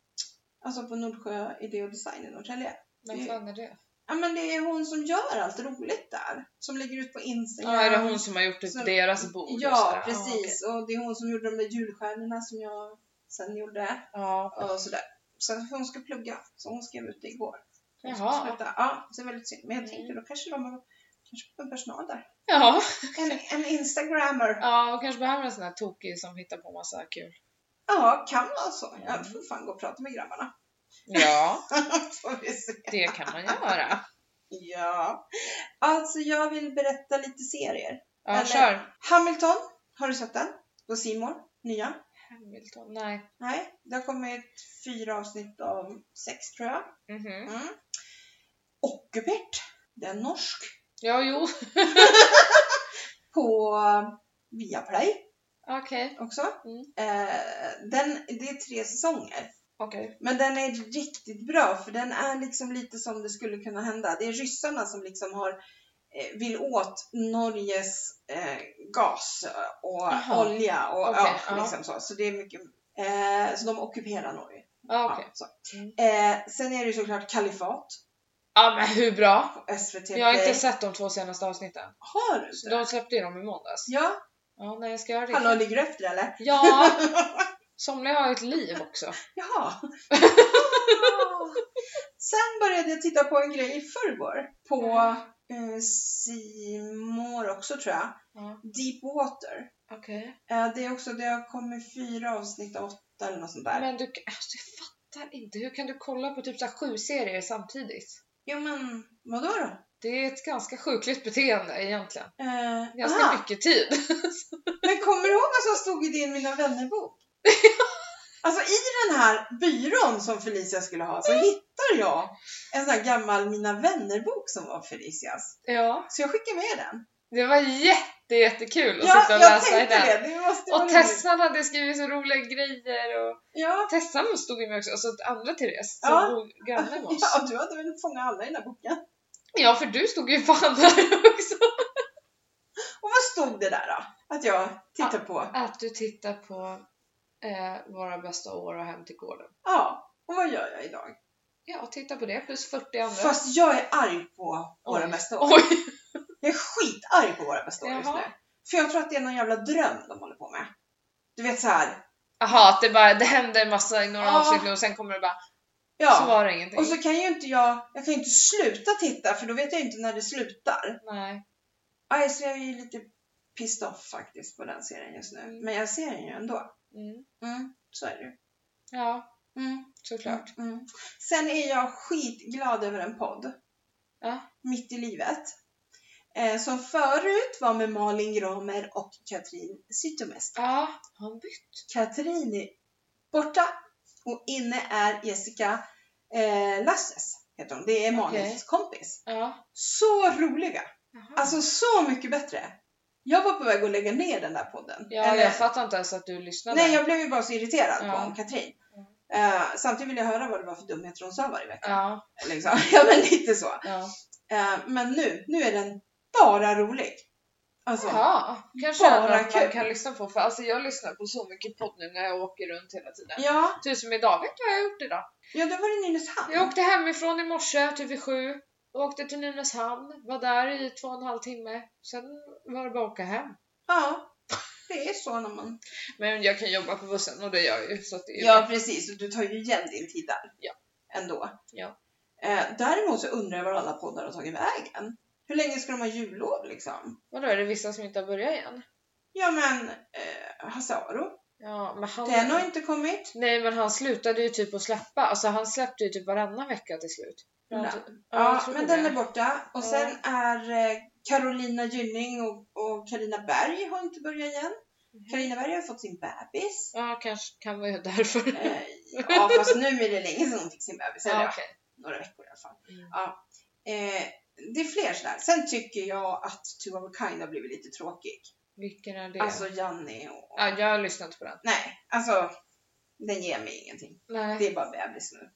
Alltså på Nordsjö Idé och Design i Norrtälje. Men fan är det? Ja men det är hon som gör allt roligt där. Som lägger ut på Instagram. Ja, är det hon som har gjort det Som- deras bord? Ja, precis. Och det är hon som gjorde de där julstjärnorna som jag sen gjorde. Ja, Och sådär. Så hon ska plugga. Så hon skrev ut det igår. Hon ska Jaha. sluta. Ja, så det är väldigt synd. Men jag Mm. tänkte då kanske de har kanske en personal där. ja. En, en instagrammer. ja och kanske behöver en sån här tokig som hittar på massa kul. Ja, kan vara så. Jag Mm. får fan gå och prata med grabbarna. Ja, det kan man göra. Ja. Alltså jag vill berätta lite serier. Ja, Eller- kör. Hamilton, har du sett den? På Simor Nya? Hamilton, nej. Nej, det har kommit fyra avsnitt av sex tror jag. Mhm. Mm. Ockupert, den är norsk. Ja, jo. På Viaplay Okej. också. Mm. Eh, den, det är tre säsonger. Okej. Men den är riktigt bra för den är liksom lite som det skulle kunna hända. Det är ryssarna som liksom har eh, vill åt Norges eh, gas och Jaha. olja och Okej, ja, liksom så. Så det är mycket, eh, så de ockuperar Norge. Ja, okej. Ja, så. Mm. Eh, sen är det såklart Kalifat Ja, men hur bra? SVT Jag har inte sett de två senaste avsnitten. Har du inte? De släppte ju dem i måndags. Ja, Ja, nej, jag ska göra det. hallå ligger du efter eller? Ja, somliga har ett liv också. Jaha. Sen började jag titta på en grej i förrgår. På eh, Simor också tror jag. Ja, Deep Water. okej. Eh, det är också, det har kommit fyra avsnitt av åtta eller något sånt där. Men du, alltså, jag fattar inte. Hur kan du kolla på typ så här sju serier samtidigt? Jo men vadå då? Det är ett ganska sjukligt beteende egentligen. Eh, Ganska aha. mycket tid. Men kommer du ihåg vad som stod i din Mina vänner-bok? Alltså i den här byrån som Felicia skulle ha så hittar jag en sån här gammal Mina vänner-bok som var Felicias. Ja, Så jag skickar med den. det var jätte, jättekul att Ja, sitta och läsa i den. det. Det måste Och. Tessan hade skrivit så roliga grejer och Ja. Tessan stod ju med också, och så andra Therese som Ja. bor granne med oss. ja, du hade väl fångat alla i den här boken. Ja, för du stod ju fan där också. Och vad stod det där då? Att jag tittar på? Att du tittar på eh, Våra bästa år och Hem till gården. Ja. Och vad gör jag idag? Ja, titta på det plus 40 andra. Fast jag är arg på Våra bästa år. Oj! Jag är skitarg på Våra bästa år just nu. För jag tror att det är någon jävla dröm de håller på med. Du vet så här. Jaha, att det bara det händer en massa i några avsnitt nu och sen kommer det bara, så Ja. var det ingenting. Och så kan ju inte jag, jag kan ju inte sluta titta för då vet jag inte när det slutar. Nej. Aj, så jag är ju lite pissed off faktiskt på den serien just nu. Mm. Men jag ser den ju ändå. Mm. Mm, så är det ju. Ja, Mm. såklart. Mm. Sen är jag skitglad över en podd. Ja. Mitt i livet. Eh, som förut var med Malin Gramer och Katrin Zytomierska. Ja, har hon bytt? Katrin är borta och inne är Jessica eh, Lasses. Heter hon. Det är Malins Okej. kompis. Ja. Så roliga! Jaha. Alltså så mycket bättre. Jag var på väg att lägga ner den där podden. ja, Eller- jag fattar inte ens att du lyssnade. Nej, jag blev ju bara så irriterad Ja. på hon Katrin. Eh, samtidigt vill jag höra vad det var för dumheter hon sa varje vecka. Ja, Liksom. ja, men lite så. ja. Eh, men nu, nu är den bara rolig. Alltså, Jaha, kanske Bara är något man kul. kan lyssna på. För alltså jag lyssnar på så mycket podd nu när jag åker runt hela tiden. ja, Typ som idag, vet du vad jag har gjort idag? ja, då var det Nynäshamn. Jag åkte hemifrån i morse, typ vid sju. Åkte till Nynäshamn, var där i två och en halv timme. Sen var det bara att åka hem. Ja, det är så när man... Men jag kan jobba på bussen och det gör jag ju. Så att det är Ja, bra. precis. Och du tar ju igen din tid där. Ja. Ändå. Ja. Eh, däremot så undrar jag var alla poddar har tagit vägen. Hur länge ska de ha jullov liksom? Vadå, är det vissa som inte har börjat igen? Ja, men eh, Hasse Aro, Ja, men han... den har inte kommit. Nej, men han slutade ju typ att släppa. Alltså han släppte ju typ varannan vecka till slut. Ja. Ja, men den är borta. Och Ja. sen är eh, Carolina Gynning och, Carina Berg har inte börjat igen. Carina Berg har fått sin bebis. Ja, kanske kan vara därför. Eh, ja, fast nu är det länge sedan hon fick sin bebis. Eller Ja, okej. några veckor i alla fall. Mm. Ja. Eh, det är fler sådär. Sen tycker jag att Two of a Kind har blivit lite tråkig. Vilken är det? Alltså Janni och... ja, jag har lyssnat på den. Nej, alltså den ger mig ingenting. Nej. Det är bara bebis nu.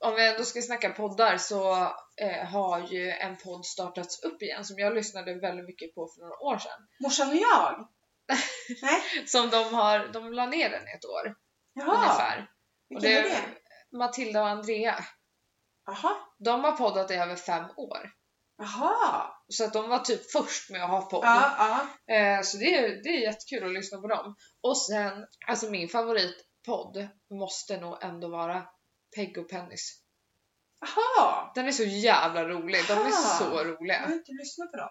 Om vi ändå ska snacka poddar så eh, har ju en podd startats upp igen som jag lyssnade väldigt mycket på för några år sedan. Morsan och jag? Nej? Som de har, de la ner den ett år Jaha, ungefär. Och vilken är det? Matilda och Andrea. Jaha, De har poddat i över fem år. Jaha. Så att de var typ först med att ha podd. Ja, ja. Eh, så det är, det är jättekul att lyssna på dem. Och sen, alltså min favoritpodd måste nog ändå vara Peg och Pennys. Jaha. Den är så jävla rolig. De är Aha. så Jag har roliga. inte lyssnat på dem.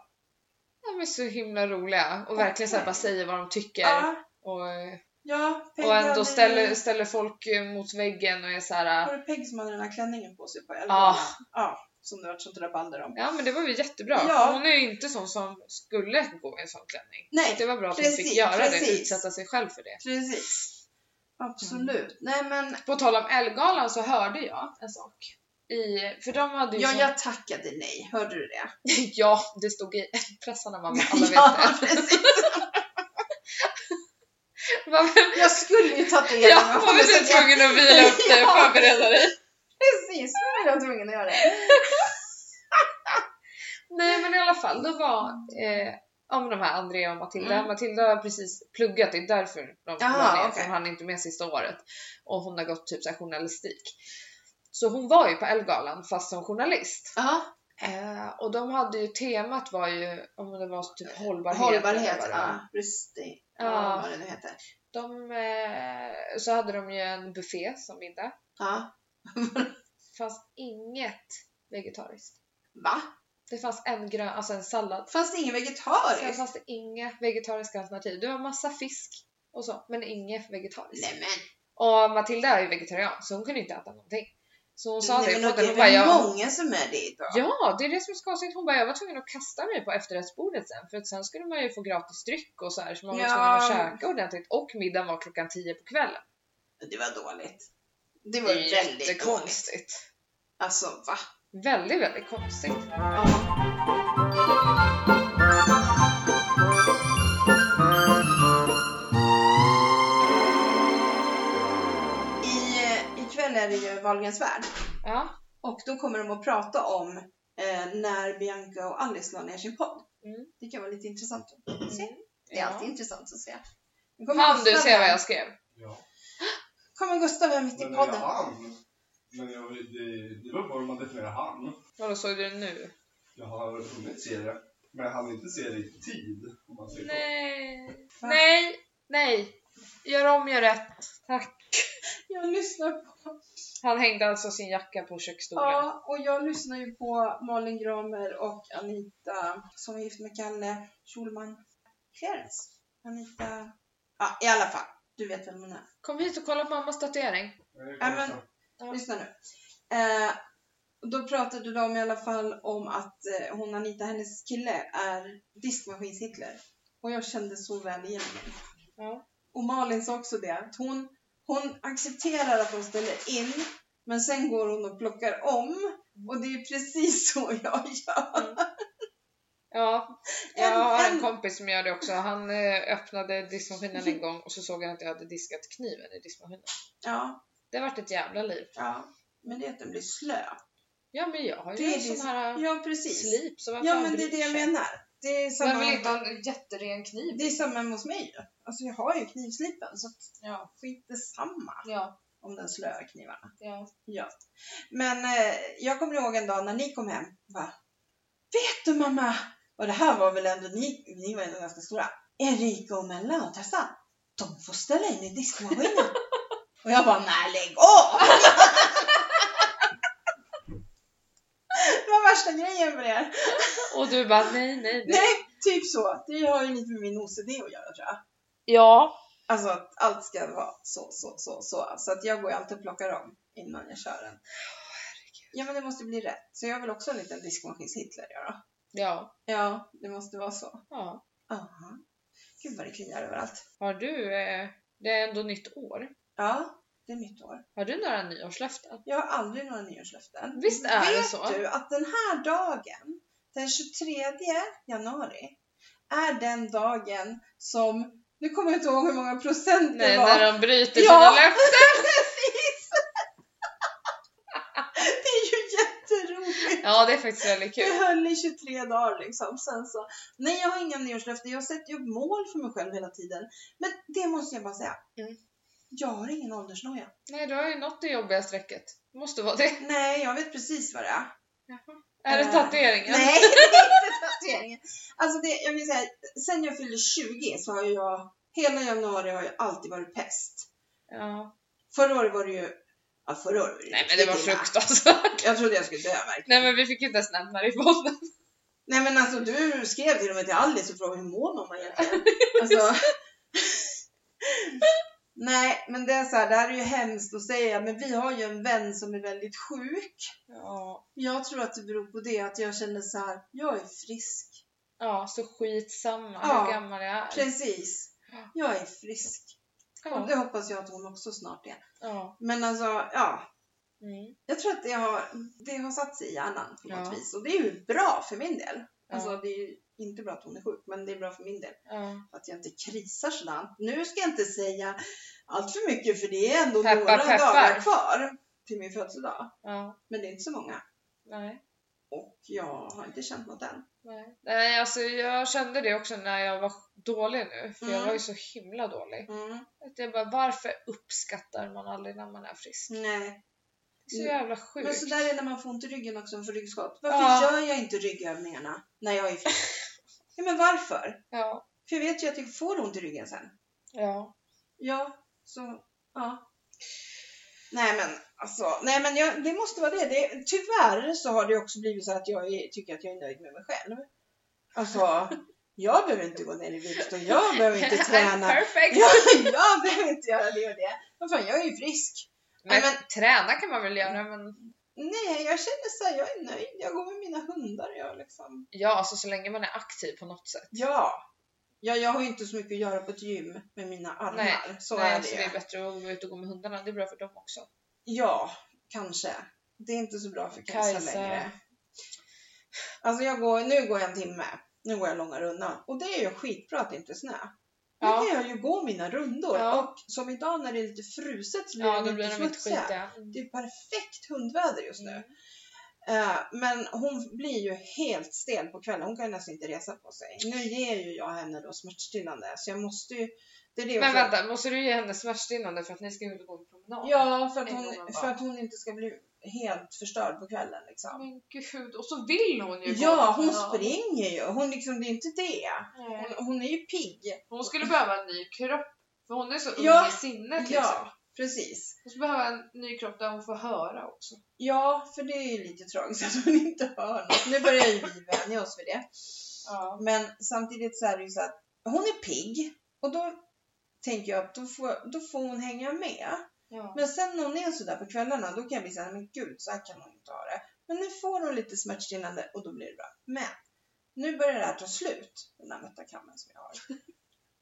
De är så himla roliga och verkligen så bara säger vad de tycker. Ja, Och, eh, ja. Peg och ändå ställer, ställer folk mot väggen och är så här. Var det Peg som hade den här klänningen på sig på Ja. Elfbanan? Ja. Som det varit sånt rabalder om. Ja men det var ju jättebra. Ja. Hon är ju inte sån som skulle gå i en sån klänning. Nej, Så det var bra att hon fick göra det, precis. utsätta sig själv för det. Precis. Absolut. Nej men, På tal om Ellegalan så hörde jag en sak. I, för de hade ju ja, sån- jag tackade nej. Hörde du det? ja, det stod i pressarna mamma, alla vet ja, det. precis. Jag skulle ju tatuera ja, mig. man var så tvungen att vila upp dig och Ja. förbereda dig. Precis, nu var jag tvungen att göra det. Nej men i alla fall, då var eh, om de här Andrea och Matilda. Mm. Matilda har precis pluggat, det är därför de Jaha, la ner, för okej. hon hann inte med sista året. Och hon har gått typ så journalistik. Så hon var ju på Ellegalan fast som journalist. Ja, Eh, och de hade ju, temat var ju, om det var typ hållbarhet. hållbarhet. det var. Ja, Rusty. Ja. Ja, vad det nu heter. De, eh, så hade de ju en buffé som middag. Ja. Fanns inget vegetariskt. Va? Det fanns en grön, alltså en sallad. Fanns det ingen Sen vegetariskt? fanns det inga vegetariska alternativ. Det var massa fisk och så, men inget vegetariskt. Nej men. Och Matilda är ju vegetarian så hon kunde inte äta någonting. Så hon sa Nej, det men podden. det är väl jag, många som är det idag? ja, det är det som är så konstigt. Hon bara, jag var tvungen att kasta mig på efterrättsbordet sen för att sen skulle man ju få gratis dryck och så här så man var Ja. tvungen att käka ordentligt och middagen var klockan 10 på kvällen. Det var dåligt. Det var väldigt dåligt. jättekonstigt. Alltså va? Väldigt, väldigt konstigt. I, eh, ikväll är det ju Wahlgrens värld. Ja. Och då kommer de att prata om eh, när Bianca och Alice la ner sin podd. Mm. Det kan vara lite intressant att se. Mm. Det är Ja. alltid intressant att se. Han du ser vad jag skrev. Ja. Kommer Gustav här mitt i Men jag podden. hann. Men jag, det, det var bara hur man definierar han. Vadå såg du det nu? Jag har hunnit se det. Men jag hann inte se det i tid. Om man säger så. Nej. Nej. Nej. Gör om, gör rätt. Tack. Jag lyssnar på... Han hängde alltså sin jacka på köksstolen. Ja, och jag lyssnar ju på Malin Gramer och Anita som är gift med Kalle Schulman. Clarence. Anita... Ja, i alla fall. Du vet vem hon är. Kom hit och kolla på mammas tatuering. Ja, men-. Ja. Lyssna nu. Eh, då pratade de i alla fall om att eh, hon Anita, hennes kille, är diskmaskins-Hitler. Och jag kände så väl igen mig. Ja. Och Malin sa också det, att hon, hon accepterar att de ställer in, men sen går hon och plockar om. Och det är precis så jag gör. Ja, jag har en kompis som gör det också. Han eh, öppnade diskmaskinen en gång och så såg han att jag hade diskat kniven i diskmaskinen. Ja, Det vart ett jävla liv. ja. Men det är att den blir slö. Ja, men jag har ju Det en sån här Ja, precis. slip så Ja, men det är det jag menar. Det är samma, Vem vill inte ha en jätteren kniv? det är samma hos mig ju. Alltså jag har ju knivslipen så att Ja, skit detsamma ja, om den slöar knivarna. ja. Ja. Men eh, jag kommer ihåg en dag när ni kom hem. Va? Vet du mamma? Och det här var väl ändå, ni, ni var ändå ganska stora. Erika och Mella och Tessan, de får ställa in i diskmaskinen. och jag bara, nej lägg av! det var värsta grejen för er. Och du bara nej, nej, nej. Nej, typ så. Det har ju lite med min OCD att göra tror jag. Ja, Alltså att allt ska vara så, så, så, så. Så att jag går ju alltid och plockar om innan jag kör den. Ja men det måste bli rätt. Så jag vill också ha en liten diskmaskins-Hitler göra. Ja, Ja, det måste vara så. ja. Aha. Gud vad det kliar överallt. Har du, eh, det är ändå nytt år. Ja, det är nytt år. Har du några nyårslöften? Jag har aldrig några nyårslöften. Visst är det Vet så? du att den här dagen, den 23 januari, är den dagen som, nu kommer jag inte ihåg hur många procent det Nej, var. när de bryter Ja. sina löften. Precis! det är ju jätteroligt. Ja, det är faktiskt väldigt Jag kul. höll i 23 dagar liksom. Sen så, nej jag har inga nyårslöften. Jag sätter ju upp mål för mig själv hela tiden. Men det måste jag bara säga. Mm. Jag har ingen åldersnoja. Nej, du har ju nått det jobbiga strecket. Måste vara det. Nej, jag vet precis vad det är. Är det Eh, tatueringen? Nej, det är inte tatueringen. Alltså det, jag vill säga, sen jag fyllde 20 så har jag, hela januari har jag alltid varit pest. Ja. Förra året var det ju, ja förra året Nej, men det var fruktansvärt. Jag trodde jag skulle dö verkligen. Nej, men vi fick inte ens nämna det i podden. Nej men alltså du skrev till och med till Alice och frågade hur mår mamma egentligen? Alltså, Nej men det är så här, det här är ju hemskt att säga men vi har ju en vän som är väldigt sjuk. Ja. Jag tror att det beror på det att jag känner så här, jag är frisk. Ja, så skitsamma Ja, hur gammal jag är. Precis. Jag är frisk. Och Ja. det hoppas jag att hon också snart är. ja. Men alltså, ja. Mm. Jag tror att det har, det har satt sig i hjärnan på något Ja. vis. Och det är ju bra för min del. Alltså det är ju inte bra att hon är sjuk, men det är bra för min del. Att jag inte krisar sådant. Nu ska jag inte säga allt för mycket för det är ändå Peppar, några peppar. dagar kvar till min födelsedag. Men det är inte så många. Nej. Och jag har inte känt något än. Nej. Nej, alltså jag kände det också när jag var dålig nu. För jag Mm. var ju så himla dålig. Mm. Att jag bara, varför uppskattar man aldrig när man är frisk? Nej. Det är så jävla sjukt. Men så där är när man får ont i ryggen också, för ryggskott. Varför Ja. gör jag inte ryggövningarna när jag är frisk? ja, men varför? Ja. För jag vet ju att jag får ont i ryggen sen. Ja. Ja, så ja. Nej men alltså, nej men jag, det måste vara det. det. Tyvärr så har det också blivit så att jag är, tycker att jag är nöjd med mig själv. Alltså, jag behöver inte gå ner i vikt och jag behöver inte träna. perfect! Ja, jag behöver inte göra det och det. Vad fan, jag är ju frisk. Men, men- träna kan man väl göra men Nej, jag känner så här, jag är nöjd. Jag går med mina hundar. Jag liksom. ja, alltså så länge man är aktiv på något sätt. Ja. ja, jag har ju inte så mycket att göra på ett gym med mina armar. Nej, så Nej, är det så det är bättre att gå ut och gå med hundarna. Det är bra för dem också. Ja, kanske. Det är inte så bra för Kajsa, Kajsa. längre. Alltså jag går, nu går jag en timme. Nu går jag långa rundan. Och det är ju skitbra att det inte är snö. Nu Ja. kan jag ju gå mina rundor. Ja. Och som idag när det är lite fruset så blir Ja, de inte smutsiga. skitiga. Det är perfekt hundväder just nu. Mm. Eh, men hon blir ju helt stel på kvällen. Hon kan nästan inte resa på sig. Nu ger ju jag henne då smärtstillande. Så jag måste ju... Det det Men vänta, måste du ge henne smärtstillande för att ni ska ut och gå en promenad? Ja, för att, hon, för att hon inte ska bli helt förstörd på kvällen. Liksom. Men gud, och så vill hon ju Ja, hon springer ju. Hon liksom, det är inte det. Hon, hon är ju pigg. Hon skulle behöva en ny kropp. För hon är så ung Ja, i sinnet liksom. Ja, precis. Hon skulle behöva en ny kropp där hon får höra också. Ja, för det är ju lite tragiskt att hon inte hör något. Nu börjar ju vi vänja oss vid det. Ja. Men samtidigt så är det ju så att hon är pigg och då tänker jag att då får, då får hon hänga med. Ja. Men sen när hon är sådär på kvällarna då kan jag bli såhär, men gud så här kan hon inte ha det. Men nu får hon lite smärtstillande och då blir det bra. Men nu börjar det här ta slut, den här metakammen som jag har.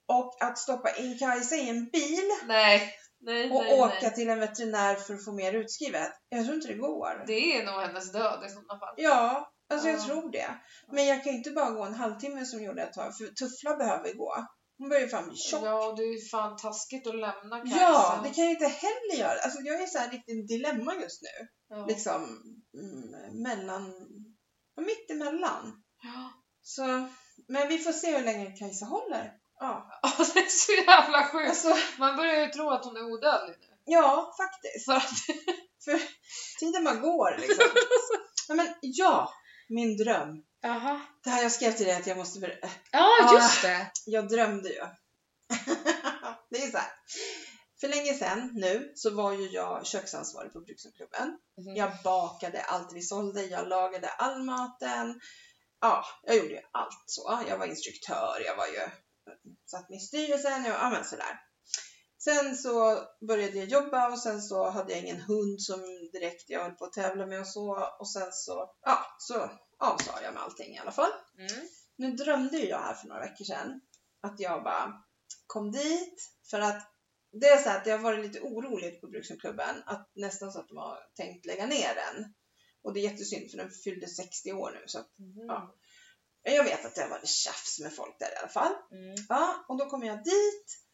Och att stoppa in Kajsa i en bil Nej. Nej, och nej, åka till en veterinär för att få mer utskrivet. Jag tror inte det går. Det är nog hennes död i sådana fall. Ja, alltså jag Ja. tror det. Men jag kan inte bara gå en halvtimme som jag gjorde ett tag, för Tuffla behöver gå. Hon börjar ju fan bli tjock. Ja, det är ju fan taskigt att lämna Kajsa. Ja, det kan jag inte heller göra. Alltså jag är så här riktigt dilemma just nu. Ja. Liksom mm, mellan, mitt emellan. Ja. Så, men vi får se hur länge Kajsa håller. Ja, Ja, det är så jävla sjukt. alltså, Man börjar ju tro att hon är odödlig nu. ja faktiskt. För att För tiden bara går liksom. Ja, men ja, min dröm. Jaha. Det här jag skrev till dig att jag måste ber- Ja, Ah. just det. Jag drömde ju. det är så här. För länge sedan nu så var ju jag köksansvarig på Bruksenklubben. Mhm. Jag bakade allt vi sålde, jag lagade all maten. Ja, jag gjorde ju allt så. Jag var instruktör, jag var ju satt med i styrelsen, jag, ja men sådär. Sen så började jag jobba och sen så hade jag ingen hund som direkt jag höll på att tävla med och så. Och sen så, ja, så avsade jag med allting i alla fall. Mm. Nu drömde jag här för några veckor sedan att jag bara kom dit för att det är så att det har varit lite oroligt på Brukshundklubben att nästan så att de har tänkt lägga ner den. Och det är jättesynd för den fyllde 60 år nu så att Ja. jag vet att det har varit tjafs med folk där i alla fall. Mm. Ja, och då kommer jag dit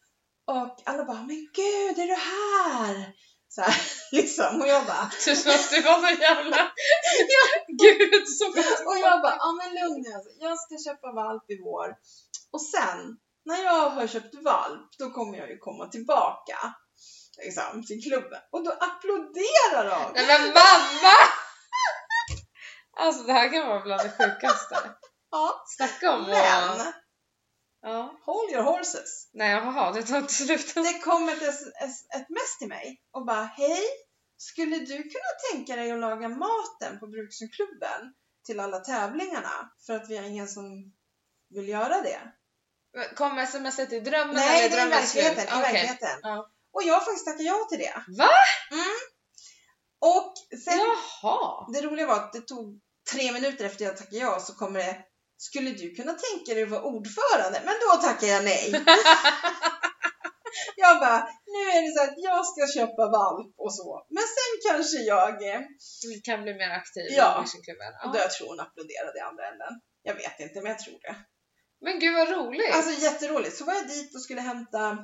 och alla bara, men gud, är du här? Så här, liksom. Och jag bara, som att du var någon jävla... Gud så gott. och jag bara, ja men lugn nu alltså. Jag ska köpa valp i vår. Och sen, när jag har köpt valp, då kommer jag ju komma tillbaka. Liksom, till klubben. Och då applåderar de! Nej men mamma! Alltså det här kan vara bland det sjukaste. Ja, Snacka om att... Ja. hold your horses. Nej jaha, det tar inte slut. Det kom ett, ett, mess till mig och bara, hej, skulle du kunna tänka dig att laga maten på Brukshundklubben till alla tävlingarna? För att vi har ingen som vill göra det. Kom smset i drömmen Nej, eller det är i verkligheten. I Okej. verkligheten. Ja. Och jag har faktiskt tackat ja till det. Va? Mm. Och sen, Jaha! det roliga var att det tog tre minuter efter jag tackade ja så kommer det skulle du kunna tänka dig att vara ordförande? Men då tackar jag nej. jag bara, nu är det så att jag ska köpa valp och så. Men sen kanske jag, eh, Vi kan bli mer aktiv Ja. i Vuxenklubben. och då jag tror hon applåderade i andra änden. Jag vet inte, men jag tror det. Men gud vad roligt! Alltså jätteroligt. Så var jag dit och skulle hämta,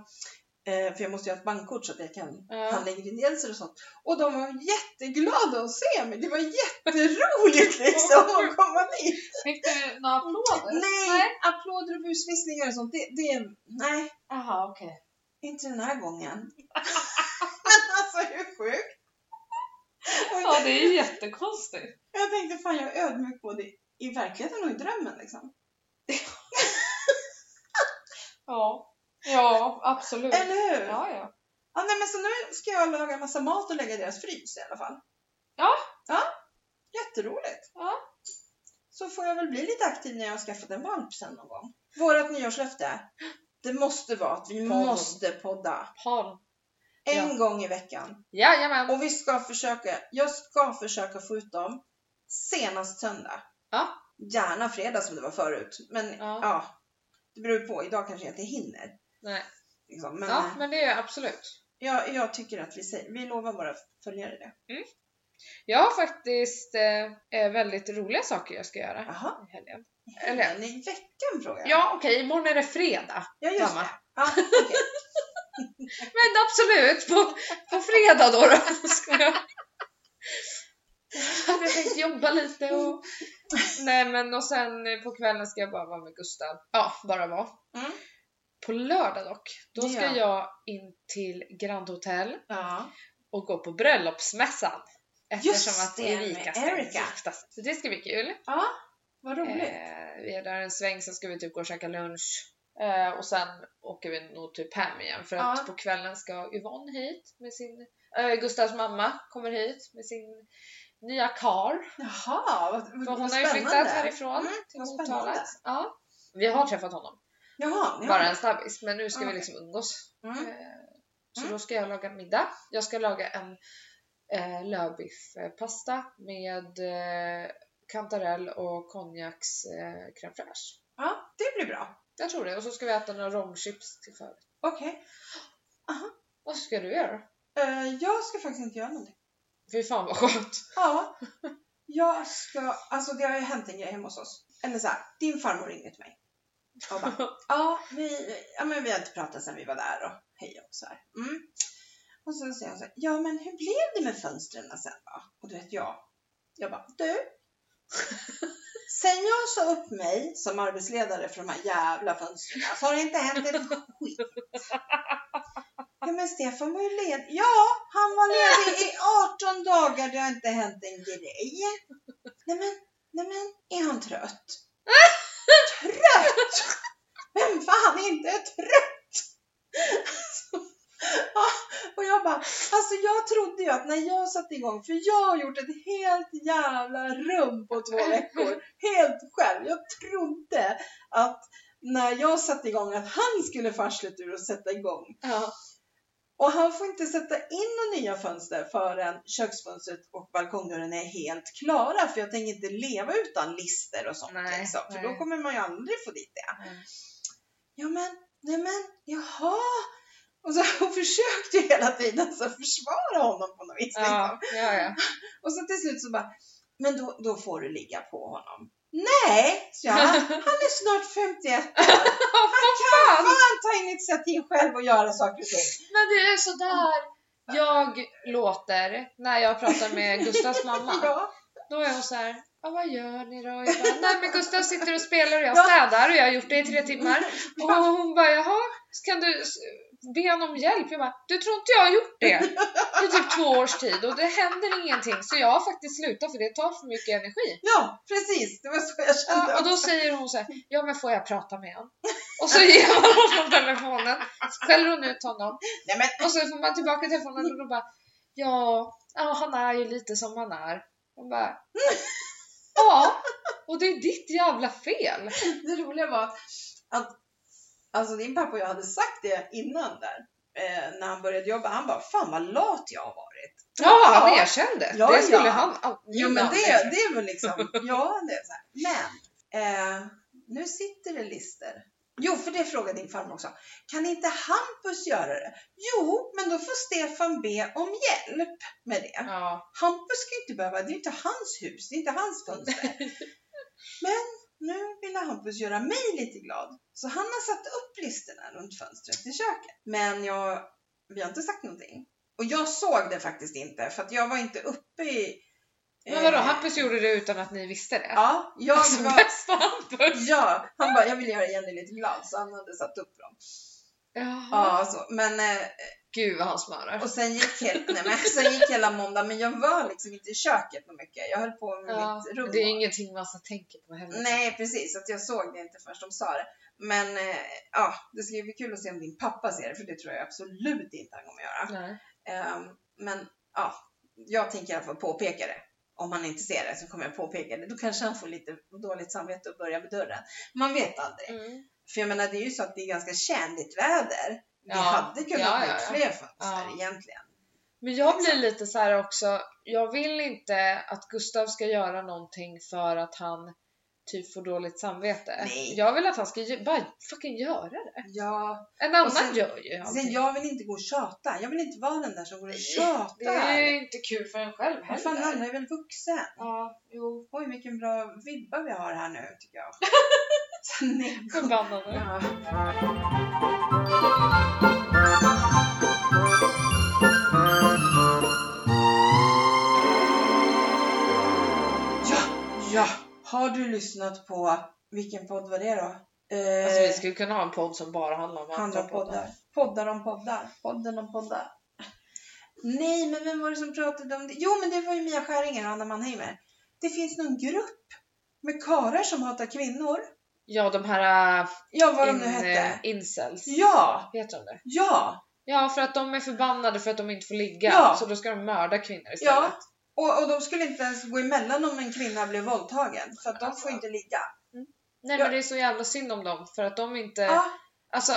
för jag måste ju ha ett bankkort så att jag kan Ja. handla ingredienser och sånt. Och de var jätteglada att se mig. Det var jätteroligt liksom att komma dit. Fick du några applåder? Nej, applåder och busvisslingar och sånt, det, det nej, Jaha, okej. inte den här gången. Men alltså hur sjukt? Ja, det är ju jättekonstigt. Jag tänkte fan jag är ödmjuk både i verkligheten och i drömmen liksom. Ja. Ja, absolut. Eller hur? Ja, ja. Ja, nej, men så nu ska jag laga massa mat och lägga i deras frys i alla fall. Ja. Ja, jätteroligt. Ja. Så får jag väl bli lite aktiv när jag har skaffat en valp sen någon gång. Vårat nyårslöfte, det måste vara att vi Podden. måste podda. Har En Ja. gång i veckan. Jajamän. Och vi ska försöka, jag ska försöka få ut dem senast söndag. Ja. Gärna fredag som det var förut. Men Ja. ja, det beror på. Idag kanske jag inte hinner. Nej. Liksom. Men Ja, eh, men det är absolut. jag, jag tycker att vi, säger, vi lovar våra följare det. Jag har faktiskt eh, eh, väldigt roliga saker jag ska göra Jaha. i helgen. Eller i veckan frågar jag. Ja, okej, imorgon är det fredag. ja just mamma. det. Ja, okej. Men absolut, på, på fredag då. då ska jag... Jag hade tänkt jobba lite och... Nej men och sen på kvällen ska jag bara vara med Gustav. Ja, bara vara. Mm. På lördag dock, då ska Ja. jag in till Grand Hotel Ja. och gå på bröllopsmässan. Eftersom Just att det, Erika ska Erika. gifta sig. Så det ska bli kul. ja, vad roligt. Eh, vi är där en sväng, sen ska vi typ gå och käka lunch. Eh, och sen åker vi nog typ hem igen för att Ja. på kvällen ska Yvonne hit med sin... Eh, Gustavs mamma kommer hit med sin nya kar. Jaha, vad, För vad hon har ju flyttat härifrån Mm, till vad Motala. Ja. Vi har träffat honom, Jaha, har bara en snabbis. Men nu ska vi Okej. liksom umgås. Mm. Eh, så Mm. då ska jag laga middag. Jag ska laga en eh, lövbiffpasta med eh, kantarell och konjaks eh, crème fraîche. Ja, det blir bra. Jag tror det. Och så ska vi äta några romchips till förrätt. Okej. Vad ska du göra? Eh, jag ska faktiskt inte göra någonting. Fy fan vad skönt. Ja, jag ska, alltså det har ju hänt en grej hemma hos oss. Eller så här, din farmor ringde till mig. Och bara, ja, vi, ja men vi har inte pratat sedan vi var där och hej och så här. Mm. Och så säger hon så här, ja men hur blev det med fönstren sen då? Och du vet jag, jag bara, du. Sen jag sa upp mig som arbetsledare för de här jävla fönstren så har det inte hänt ett skit. Ja men Stefan var ju ledig. Ja, han var ledig i 18 dagar. Det har inte hänt en grej. Nej men, nej men, är han trött? Trött? Vem fan är inte trött? Ah, och jag bara, alltså jag trodde ju att när jag satte igång, för jag har gjort ett helt jävla rum på två veckor, helt själv. Jag trodde att när jag satte igång att han skulle få arslet ur och sätta igång. Ja. Och han får inte sätta in några nya fönster förrän köksfönstret och balkongdörren är helt klara. För jag tänker inte leva utan lister och sånt. Nej, liksom, för nej. då kommer man ju aldrig få dit det. ja men, nej men, jaha. Och så hon försökte ju hela tiden så försvara honom på något vis. liksom. Ja, ja, ja. Och så till slut så bara, men då, då får du ligga på honom. Nej, så jag, han är snart 51 år. Han kan fan ta initiativ själv och göra saker och ting. Men det är sådär jag låter när jag pratar med Gustavs mamma. Ja, Då är hon så här, ja, vad gör ni då? Jag bara, Nej men Gustav sitter och spelar och jag städar och jag har gjort det i tre timmar. Och hon bara, jaha, kan du be honom om hjälp? Jag bara, du tror inte jag har gjort det i typ två års tid och det händer ingenting så jag har faktiskt slutat för det tar för mycket energi. ja, precis. Det var så jag kände. Ja, och då säger hon så här, ja men får jag prata med honom? Och så ger man honom telefonen, skäller hon ut honom Nej, men, och så får man tillbaka telefonen och då bara, ja, ja han är ju lite som han är. Man bara, ja, och det är ditt jävla fel. det roliga var att alltså din pappa och jag hade sagt det innan där. Eh, när han började jobba. Han bara, fan vad lat jag har varit. Ja, han erkände. Ja, det skulle ja. han aldrig Jo men det, det är väl liksom, ja det är så här. Men, eh, nu sitter det lister. Jo, för det frågade din farmor också. Kan inte Hampus göra det? Jo, men då får Stefan be om hjälp med det. Ja, Hampus ska inte behöva, det är inte hans hus, det är inte hans fönster. Men nu ville Hampus göra mig lite glad. Så han har satt upp listorna runt fönstret i köket. Men jag, vi har inte sagt någonting. Och jag såg det faktiskt inte, för att jag var inte uppe i... men vadå, eh, Hampus gjorde det utan att ni visste det? Ja, jag Alltså var... bästa Hampus! Ja, han bara, jag vill göra Jenny lite glad, så han hade satt upp dem. Jaha. Ja, så. Men, eh, Gud vad han smörar. och sen gick, hela, nej, men, sen gick hela måndag, men jag var liksom inte i köket så mycket. Jag höll på med Ja, mitt rum. det är ingenting man ska tänka på heller. Nej, precis. Att jag såg det inte först de sa det. Men eh, ja, det ska ju bli kul att se om din pappa ser det, för det tror jag absolut inte han kommer göra. Nej. Ehm, men ja, jag tänker i alla fall påpeka det. Om han inte ser det så kommer jag påpeka det. Då kanske han får lite dåligt samvete och börjar med dörren. Man vet aldrig. Mm. För jag menar, det är ju så att det är ganska tjänligt väder. Vi Ja. hade kunnat Ja, ja, ja. fler fönster Ja. egentligen. Men jag blir lite så här också, jag vill inte att Gustav ska göra någonting för att han typ får dåligt samvete. Nej. Jag vill att han ska bara fucking göra det. Ja, En annan sen- gör ju sen allting. jag vill inte gå och tjata. Jag vill inte vara den där som går och tjatar. Det är ju inte kul för en själv Vad fan, heller. Anna är väl vuxen? Ja, jo. Oj, vilken bra vibba vi har här nu, tycker jag. Förbannade. Ja. ja, ja. Har du lyssnat på, vilken podd var det då? Eh, Alltså vi skulle kunna ha en podd som bara handlar om handlar andra poddar. Poddar om poddar. Podden om poddar. Nej, men vem var det som pratade om det? Jo, men det var ju Mia Skäringer och Anna Mannheimer. Det finns någon grupp med karlar som hatar kvinnor. Ja, de här äh, Ja, vad de in, nu hette. incels. Ja, Heter de det? ja, Ja, för att de är förbannade för att de inte får ligga. Ja. Så då ska de mörda kvinnor istället. ja. Och, och de skulle inte ens gå emellan om en kvinna blev våldtagen. För att de Alltså. får inte ligga. Nej Ja. men det är så jävla synd om dem för att de inte... Ja, Alltså,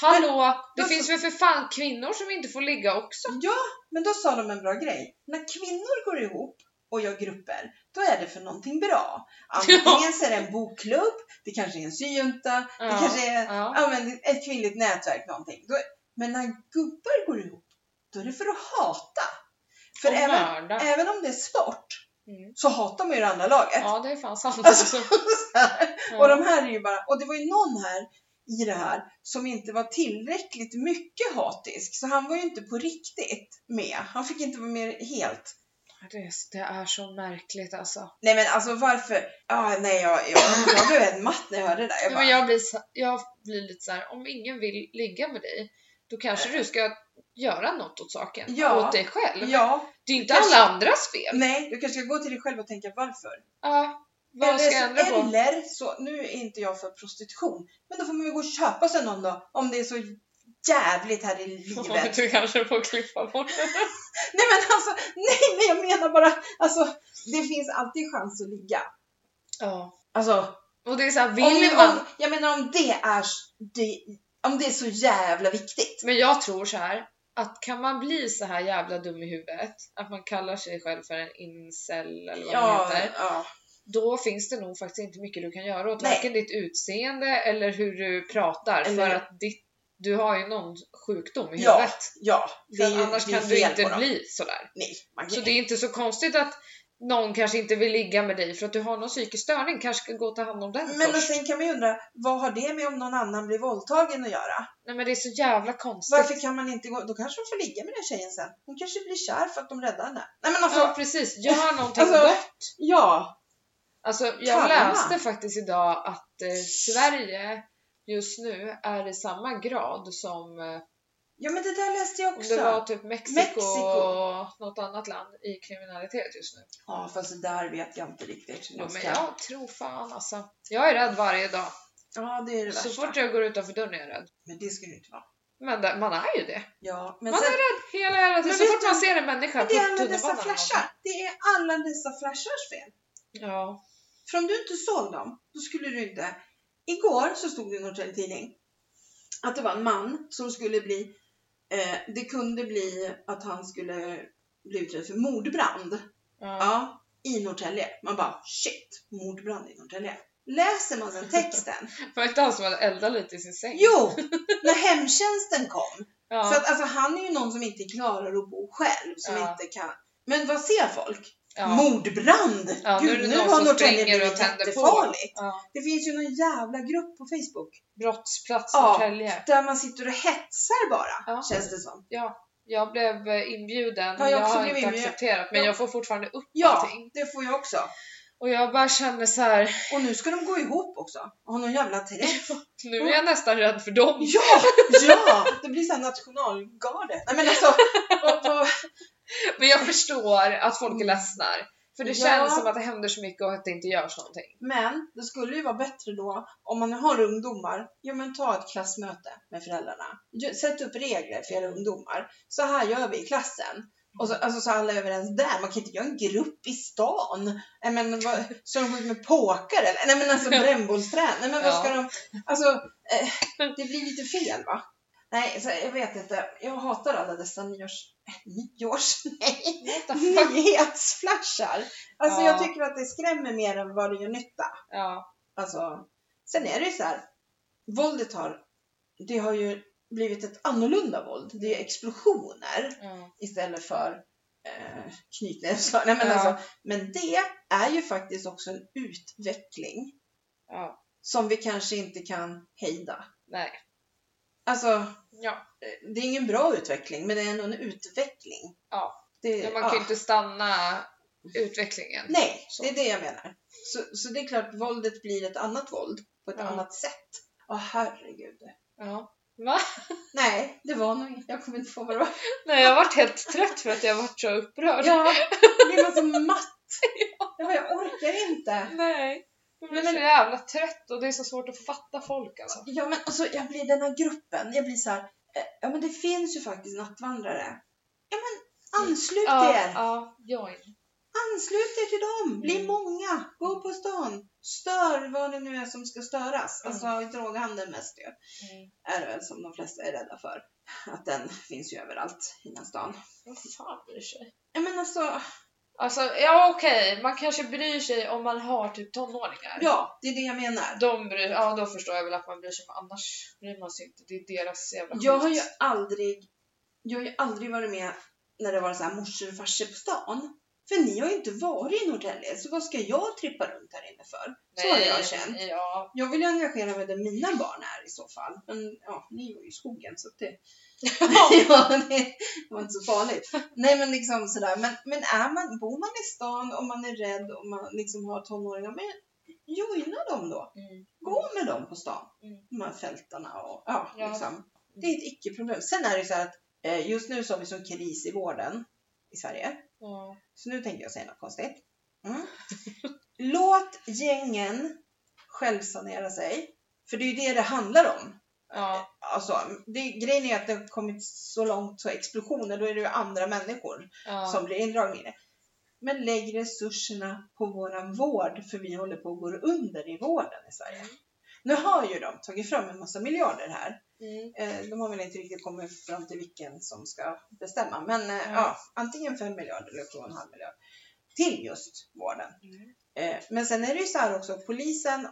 hallå! det då- finns väl för fan kvinnor som inte får ligga också? ja, men då sa de en bra grej. När kvinnor går ihop och gör grupper, då är det för någonting bra. Antingen så är det en bokklubb, det kanske är en syjunta, det Ja, kanske är ja. ja, men ett kvinnligt nätverk någonting. Då, men när gubbar går ihop, då är det för att hata. För Och även, mörda. även om det är sport, Mm. så hatar man ju det andra laget. Ja, det är fan sant. Alltså. Och de här är ju bara, och det var ju någon här i det här som inte var tillräckligt mycket hatisk. Så han var ju inte på riktigt med. Han fick inte vara med helt. Det, är, det är så märkligt alltså. Nej men alltså varför? Ah, nej, jag, jag, jag blev helt matt när jag hörde det där. Jag Ja, bara, men jag, blir, så- jag blir lite så här, om ingen vill ligga med dig, då kanske du ska göra något åt saken. Ja. Åt dig själv. ja, Det är inte Kanske- alla andras fel. nej, du kanske ska gå till dig själv och tänka varför. Ja, vad ska jag ändra eller, på? eller så, nu är inte jag för prostitution, men då får man ju gå och köpa sig någon då, om det är så jävligt här i livet. Du kanske får klippa bort det. Nej men alltså, nej men jag menar bara, alltså det finns alltid chans att ligga. Ja. Alltså, Och det är så här, om, vill man... om, jag menar om det är, det, om det är så jävla viktigt. Men jag tror så här att kan man bli så här jävla dum i huvudet att man kallar sig själv för en incel eller vad man Ja, heter. ja. då finns det nog faktiskt inte mycket du kan göra åt Nej. varken ditt utseende eller hur du pratar Eller- för att ditt, du har ju någon sjukdom i Ja, huvudet. ja. För att annars det är kan du inte bli sådär. Nej, man Så det är inte så konstigt att någon kanske inte vill ligga med dig för att du har någon psykisk störning, kanske ska gå och ta hand om den Men och först. sen kan man ju undra, vad har det med om någon annan blir våldtagen att göra? Nej men det är så jävla konstigt. Varför kan man inte gå, då kanske de får ligga med den tjejen sen. Hon kanske blir kär för att de räddar henne. Nej men alltså, Ja precis, gör någonting Alltså, gott. ja. Alltså jag Karma. läste faktiskt idag att eh, Sverige just nu är i samma grad som eh, Ja men det där läste jag också. det var typ Mexiko, Mexiko. och något annat land i kriminalitet just nu. Ja fast det där vet jag inte riktigt. Jo, men jag tror fan alltså. Jag är rädd varje dag. Ja det är det Så värsta. fort jag går utanför dörren är jag rädd. Men det ska det inte vara. Men det, man är ju det. Ja Man sen, är rädd hela jävla tiden. Så fort du- man ser en människa men på det är alla dessa tunnelbanan. flashar. Det är alla dessa flashars fel. Ja. För om du inte såg dem, då skulle du inte... Igår så stod det i Norrtelje Tidning att det var en man som skulle bli... Eh, det kunde bli att han skulle bli utredd för mordbrand. ja. Ja, i Norrtälje. Man bara shit, mordbrand i Norrtälje. Läser man sen texten. Var det inte han som hade eldat lite i sin säng? Jo, när hemtjänsten kom. Ja. För att alltså, han är ju någon som inte klarar att bo själv. Som Ja. inte kan. Men vad ser folk? Ja. Mordbrand! Ja, nu Gud, nu någon har Norrtälje och blivit jättefarligt. ja. Det finns ju någon jävla grupp på Facebook. Brottsplats Ja. Norrtälje. Där man sitter och hetsar bara, Ja. känns det som. Ja. Jag blev eh, inbjuden. Ja, jag jag har inte inbjuden. accepterat men Ja. jag får fortfarande upp Ja, allting. det får jag också. Och jag bara känner så här. Och nu ska de gå ihop också. Och ha någon jävla träff. nu är jag nästan rädd för dem. Ja, ja! Det blir såhär nationalgarde. Nej men alltså, vad, vad, Men jag förstår att folk ledsnar. För det Ja. känns som att det händer så mycket och att det inte görs någonting. Men det skulle ju vara bättre då om man har ungdomar, ja men ta ett klassmöte med föräldrarna. Sätt upp regler för era ungdomar. Så här gör vi i klassen. Och så, alltså, så alla är överens där. Man kan inte göra en grupp i stan. Nej, men vad, så de går ut med påkar eller? Nej men alltså brännbollsträn. Nej men vad Ja. ska de, alltså eh, det blir lite fel va? Nej, så jag vet inte. Jag hatar alla dessa nyårs... Nyårs? Nej! Nyhetsflashar! Alltså Ja. jag tycker att det skrämmer mer än vad det gör nytta. Ja. Alltså, sen är det ju så här. Våldet har, det har ju blivit ett annorlunda våld. Det är explosioner ja. istället för eh, knytnävsslag. Men, Ja. alltså, men det är ju faktiskt också en utveckling ja. som vi kanske inte kan hejda. Nej. Alltså, Ja. eh, det är ingen bra utveckling, men det är ändå en utveckling. Ja. Det, Men man kan ju inte stanna utvecklingen. Nej, Så. det är det jag menar. Så, så det är klart, våldet blir ett annat våld på ett Ja. annat sätt. Åh herregud. Ja. Va? Nej, det var nog inget. Jag kommer inte få vad det var. Nej, jag har varit helt trött för att jag varit så upprörd. Ja, det man så matt. Bara, jag orkar inte. Nej. Jag blir så jävla trött och det är så svårt att fatta folk alltså. Ja, men alltså, jag blir den här gruppen. Jag blir så här. eh, Ja, men det finns ju faktiskt nattvandrare. Ja, men anslut Ja, er. ja, join. Anslut er till dem. Bli Mm. många. Gå på stan. Stör vad det nu är som ska störas. Mm. Alltså droghandeln mest ju. Är det väl som de flesta är rädda för. Att den finns ju överallt i här stan. Vad fan bryr sig? Ja, men alltså. Alltså, ja okej, man kanske bryr sig om man har typ tonåringar. Ja, det är det jag menar. De bryr, ja, då förstår jag väl att man bryr sig, men annars bryr man sig inte. Det är deras jävla Jag har skit. ju aldrig, jag har ju aldrig varit med när det var så här morsor och farsor på stan. För ni har ju inte varit i Norrtälje, så vad ska jag trippa runt här inne för? Så har jag känt. Ja, Jag vill ju engagera mig där mina barn är i så fall. Men ja, ni var ju i skogen så det, ja, det var inte så farligt. Nej men liksom sådär. Men, men är man, bor man i stan och man är rädd och man liksom har tonåringar, men joina dem då. mm. Gå med dem på stan. Mm. De här fältarna och ja, Ja. liksom. Det är ett icke-problem. Sen är det så här att eh, just nu så har vi sån kris i vården i Sverige. Så nu tänker jag säga något konstigt. Mm. Låt gängen självsanera sig. För det är ju det det handlar om. ja. Alltså, det, grejen är att det har kommit så långt så explosioner, då är det ju andra människor ja. som blir indragna i det. Men lägg resurserna på våran vård, för vi håller på att gå under i vården i Sverige. Nu har ju de tagit fram en massa miljarder här. Mm. Eh, De har väl inte riktigt kommit fram till vilken som ska bestämma. Men Mm. ja, antingen 5 miljarder eller 7,5 miljarder. till just vården. Eh, Men sen är det ju så här också, polisen,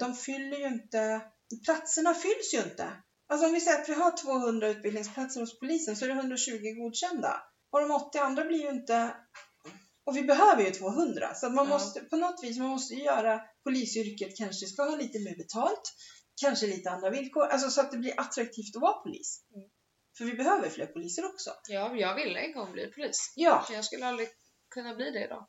de fyller ju inte, platserna fylls ju inte. Alltså om vi säger att vi har 200 utbildningsplatser hos polisen så är det 120 godkända. Och de 80 andra blir ju inte, och vi behöver ju 200. Så att man Ja. måste, på något vis, man måste göra polisyrket kanske ska ha lite mer betalt, kanske lite andra villkor, alltså så att det blir attraktivt att vara polis. Mm. För vi behöver fler poliser också. Ja, jag ville en gång bli polis. Ja, Jag skulle aldrig kunna bli det idag.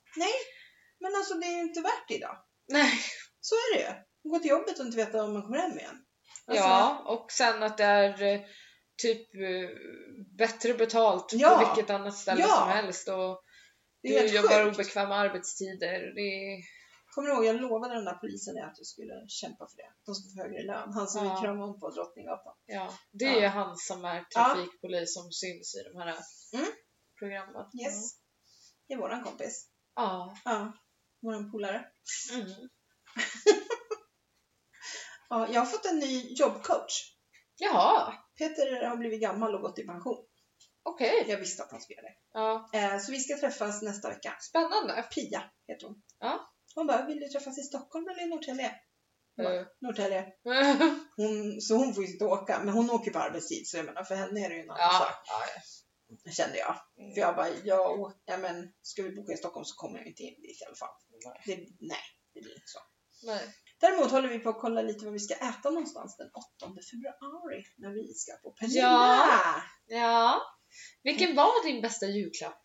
men alltså det är ju inte värt det idag. Nej. Så är det ju. Gå till jobbet och inte veta om man kommer hem igen. Alltså, Ja, och sen att det är eh, typ eh, bättre betalt Ja. på vilket annat ställe Ja. som helst och Det är helt jobbar sjukt. obekväma arbetstider. Det är... Kommer du ihåg, jag lovade den där polisen att jag skulle kämpa för det. De skulle få högre lön. Han som Ja. vi kramade om på Drottninggatan. Ja, det Ja. är han som är trafikpolis som syns i de här Mm. programmen. Yes. Det är våran kompis. Ja. Ja. Våran polare. Mm. Ja, jag har fått en ny jobbcoach. Jaha, Peter har blivit gammal och gått i pension. Okej. Jag visste att han skulle göra det. Ja. Eh, så vi ska träffas nästa vecka. Spännande. Pia heter hon. Ja. Hon bara, vill du träffas i Stockholm eller i Norrtälje? Jag Eh. Norrtälje. Hon, så hon får ju inte åka, men hon åker på arbetstid så jag menar för henne är det ju en annan ja. sak. ja. Kände jag. För jag bara, ja, ja men ska vi boka i Stockholm så kommer jag inte in dit i alla fall. Nej. Det, nej, det blir inte så. Nej. Däremot håller vi på att kolla lite vad vi ska äta någonstans den 8 februari när vi ska på Pernilla. Ja. Ja. Vilken var din bästa julklapp?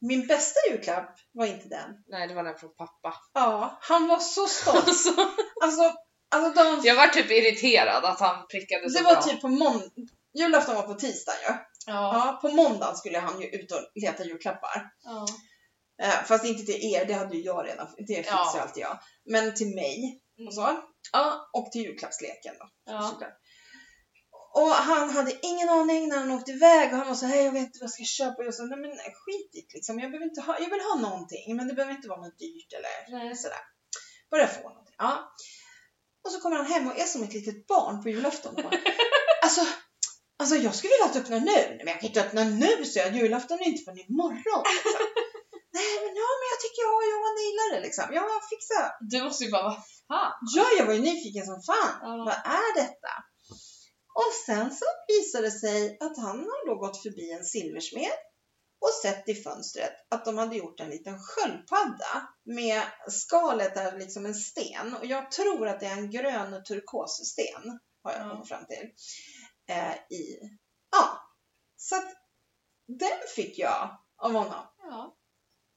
Min bästa julklapp var inte den. Nej, det var den från pappa. Ja, han var så stolt. Alltså, Alltså, alltså de, jag var typ irriterad att han prickade så det var bra. typ på måndag. Julafton var på tisdag ju. Ja. Ja. på måndagen skulle han ju ut och leta julklappar. Ja. Eh, fast inte till er, det hade ju jag redan. Det fixar Ja. alltid jag. Men till mig Mm. och så. Ja, och till julklappsleken då. Ja. Och han hade ingen aning när han åkte iväg och han var så här, jag vet inte vad jag ska köpa. Och jag sa, nej men skit i liksom. Jag, behöver inte ha, jag vill ha någonting, men det behöver inte vara något dyrt eller sådär. Bara jag får någonting. Ja. Och så kommer han hem och är som ett litet barn på julafton. Bara, alltså, alltså jag skulle vilja att du öppnar nu. Nej, men jag kan inte öppna nu, så jag. Julafton är inte förrän imorgon. Liksom. nej, men, ja, men jag tycker jag och Johan gillar det liksom. Ja, jag fixar. Du måste ju bara, vad fan? Ja, jag var ju nyfiken som fan. Ja. Vad är detta? Och sen så visade det sig att han har då gått förbi en silversmed och sett i fönstret att de hade gjort en liten sköldpadda med skalet är liksom en sten och jag tror att det är en grön turkossten har jag Ja. kommit fram till. Eh, i, ja, så att den fick jag av honom. Ja.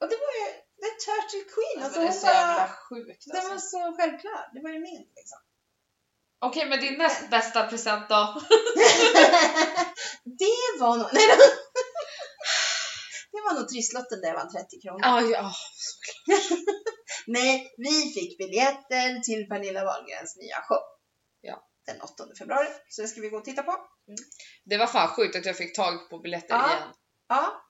Och det var ju The Turtle Queen. Alltså, men det är så bara- jävla sjukt den var alltså. så självklar. Det var ju min liksom. Okej, men din näst bästa present då? det var nog... Nej, det var nog trisslotten där jag vann 30 kronor. Ja, ja. Nej, vi fick biljetter till Pernilla Wahlgrens nya show. Ja. Den 8 februari. Så det ska vi gå och titta på. Det var fan sjukt att jag fick tag på biljetter Ja. igen. Ja,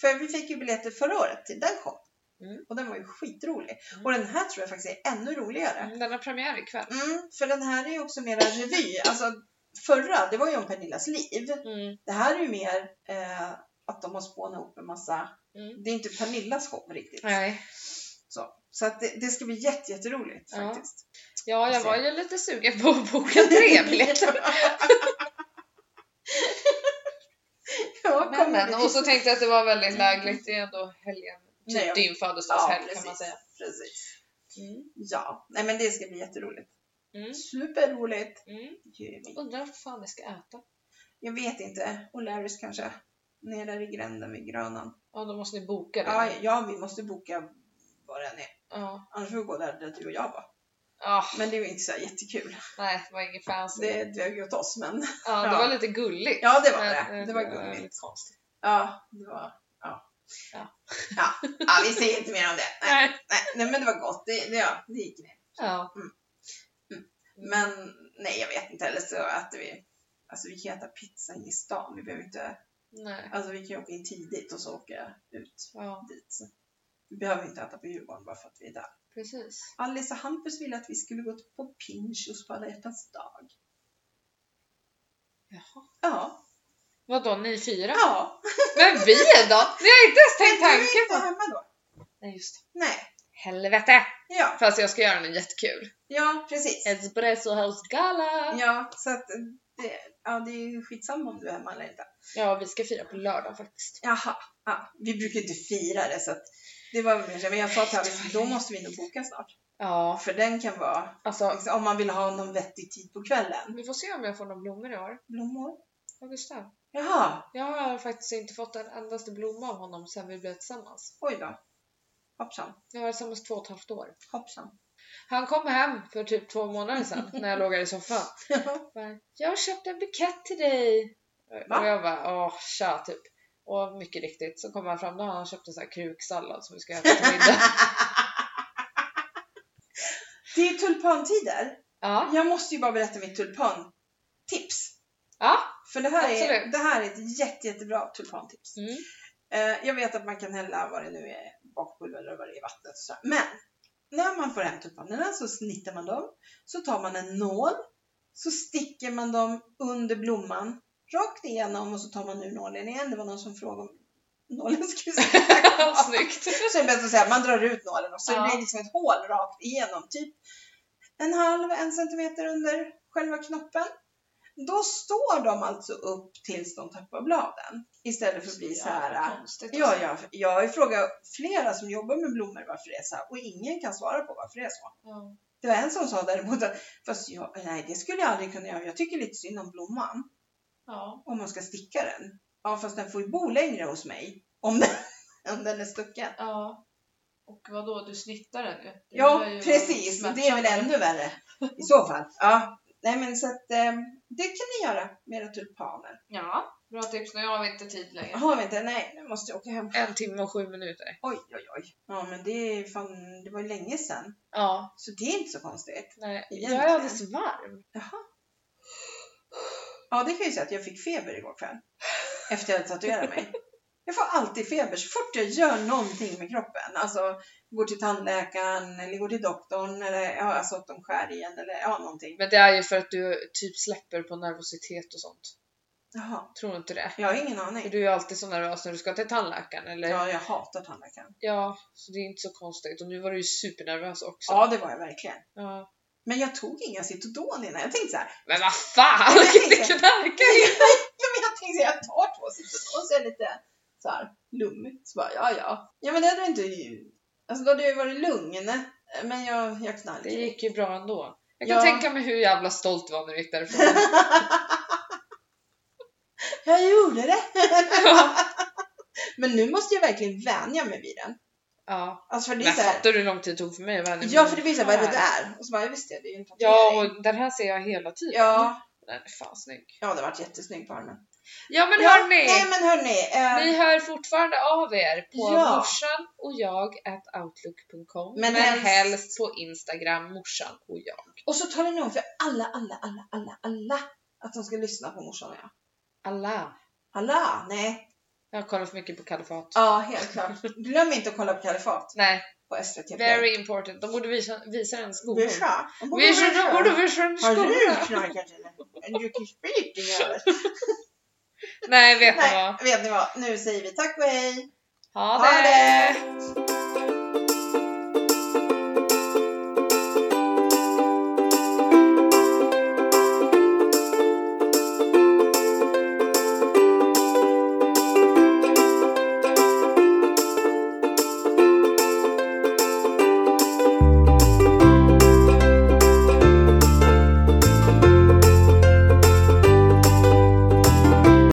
för vi fick ju biljetter förra året till den showen. Mm. Och den var ju skitrolig. Mm. Och den här tror jag faktiskt är ännu roligare. Mm, Den har premiär ikväll. Mm, för den här är ju också mera revy. Alltså förra, det var ju om Pernillas liv. Mm. Det här är ju mer eh, att de har spånat ihop en massa... Mm. Det är inte Pernillas show riktigt. Nej. Så, så att det, det ska bli jätte, jätteroligt Ja. faktiskt. Ja, jag var ju lite sugen på att boka tre biljetter. ja, Men, men, och så tänkte jag att det var väldigt lägligt. Det är ändå helgen. Typ Nej, din födelsedagshelg ja, kan man säga. Precis. Mm. Ja, nej men det ska bli jätteroligt. Mm. Superroligt. Mm. Undrar vad fan vi ska äta. Jag vet inte. Och Larrys kanske. Nere där i gränden vid Grönan. Ja, då måste ni boka det. Ja, ja, vi måste boka var den är. Ja. Annars får vi gå där, där du och jag var. Ja, Men det är ju inte så jättekul. nej, det var inget fancy. Det dög ju åt oss, men ja, det var lite gulligt. ja, det var det. eh, Det var lite gulligt. konstigt. Ja, det var... Ja. Ja. Ja. vi säger inte mer om det. Nej, Nej. nej, nej men det var gott. Det, det, ja, det gick ner. Ja. Men nej, jag vet inte. Eller så äter vi... Alltså vi kan äta pizza i stan. Vi behöver inte... Nej. Alltså vi kan åka in tidigt och så åka ut Ja, dit. Så. Vi behöver inte äta på Djurgården bara för att vi är där. precis. Alice och Hampus ville att vi skulle gå på Pinchos på alla hjärtans dag. Jaha. Ja. Vadå, ni fyra? Ja. Men vi då? Ni har inte ens tänkt Men du är tanken inte på... hemma då? Nej just det. Nej. Helvete! Ja, Fast jag ska göra något jättekul. ja precis. Espresso House Gala! Ja, så att det, ja, det är ju skitsamma om du är hemma eller inte. Ja, vi ska fira på lördag faktiskt. Jaha, ja, vi brukar inte fira det så att det var väl mer. Men jag sa till Alice, då måste vi nog boka snart. Ja, För den kan vara, alltså liksom, om man vill ha någon vettig tid på kvällen. vi får se om jag får några blommor i år. Blommor? Av Gustav. Jaha, Jag har faktiskt inte fått en endaste blomma av honom sedan vi blev tillsammans. oj då. Hoppsan, Vi har varit tillsammans två och ett halvt år. hoppsan. Han kom hem för typ två månader sedan när jag låg här i soffan. Bara, jag har köpt en bukett till dig. Va? Och jag bara, åh tja typ. Och mycket riktigt så kom han fram, då har han köpt en sån här kruksallad som vi ska äta till middag. det är tulpantider. ja. Jag måste ju bara berätta mitt tulpantips. För det här, är, det här är ett jätte, jättebra tulpantips. Mm. Eh, jag vet att man kan hälla vad det nu är, bakpulver eller vad det är i vattnet. Så. Men när man får hem tulpanerna så snittar man dem. Så tar man en nål. Så sticker man dem under blomman. Rakt igenom och så tar man ur nålen igen. Det var någon som frågade om nålen skulle sitta Snyggt. Så är det att säga man drar ut nålen och så Ja. det blir liksom ett hål rakt igenom. Typ en halv, en centimeter under själva knoppen. Då står de alltså upp tills de tappar bladen. Istället för att bli så här. Konstigt. Ja, ja, jag har ju frågat flera som jobbar med blommor varför det är så här och ingen kan svara på varför det är så. Ja. Det var en som sa däremot att fast jag, nej, det skulle jag aldrig kunna göra. Jag tycker lite synd om blomman Ja. om man ska sticka den. Ja, fast den får ju bo längre hos mig om den, om den är stucken. ja. Och vad då du snittar den ju. Ja, precis. Det är väl ännu värre i så fall. Ja, nej men så att eh, det kan ni göra med era tulpaner. Ja, bra tips. Nu har vi inte tid längre. Har vi inte? Nej, nu måste jag åka hem. En timme och sju minuter. Oj, oj, oj. Ja, men det är fan, det var ju länge sedan. Ja. Så det är inte så konstigt. Nej, jag Egentligen. är alldeles varm. Jaha. Ja, det kan jag ju säga att jag fick feber igår kväll. Efter jag hade tatuerat mig. Jag får alltid feber så fort jag gör någonting med kroppen. Alltså går till tandläkaren eller går till doktorn eller ja, alltså att de skär igen eller ja, någonting. Men det är ju för att du typ släpper på nervositet och sånt. Jaha. Tror du inte det? Jag har ingen För aning. du är ju alltid så nervös när du ska till tandläkaren eller? Ja, jag hatar tandläkaren. Ja, så det är inte så konstigt. Och nu var du ju supernervös också. Ja, det var jag verkligen. Ja. Men jag tog inga Citodon innan. Jag tänkte så här. Men vad fan! Ja, men jag tänkte så här, jag tar två Citodon så är jag lite så här lummigt. Så bara, ja, ja. Ja, men det hade inte... Alltså då hade jag ju varit lugn. Men jag, jag Det knarkade. gick ju bra ändå. Jag kan Ja. tänka mig hur jävla stolt du var när du gick därifrån. jag gjorde det! men nu måste jag verkligen vänja mig vid den. ja. Alltså för det är Men så här, fattar du hur lång tid det tog för mig att vänja mig Ja, för det blir här, vad är det där? Och så bara, jag visste det, det är ju en Ja, tatuering. och den här ser jag hela tiden. Ja, Den är fan snygg. ja, det har varit jättesnygg på armen. Ja men ja, hörni! Nej men hörni. eh, Ni hör fortfarande av er på Ja. morsan och jag at outlook.com Men men, helst- helst... på Instagram morsan och jag. Och så talar ni om för alla, alla, alla, alla, alla att de ska lyssna på morsan och jag. Alla. Alla? Nej. Jag har kollat för mycket på kalifat. Ja, helt klart. Glöm inte att kolla på Kalifat Nej, på SVT very important. De borde visa, visa den skolan. Visa. De borde Visa, visa. de borde visa den i Har du skolan. knarkat eller? Du kan sprit din jävel. Nej, vet ni vad? vet ni vad? Nu säger vi tack och hej. Ha Ha det! det!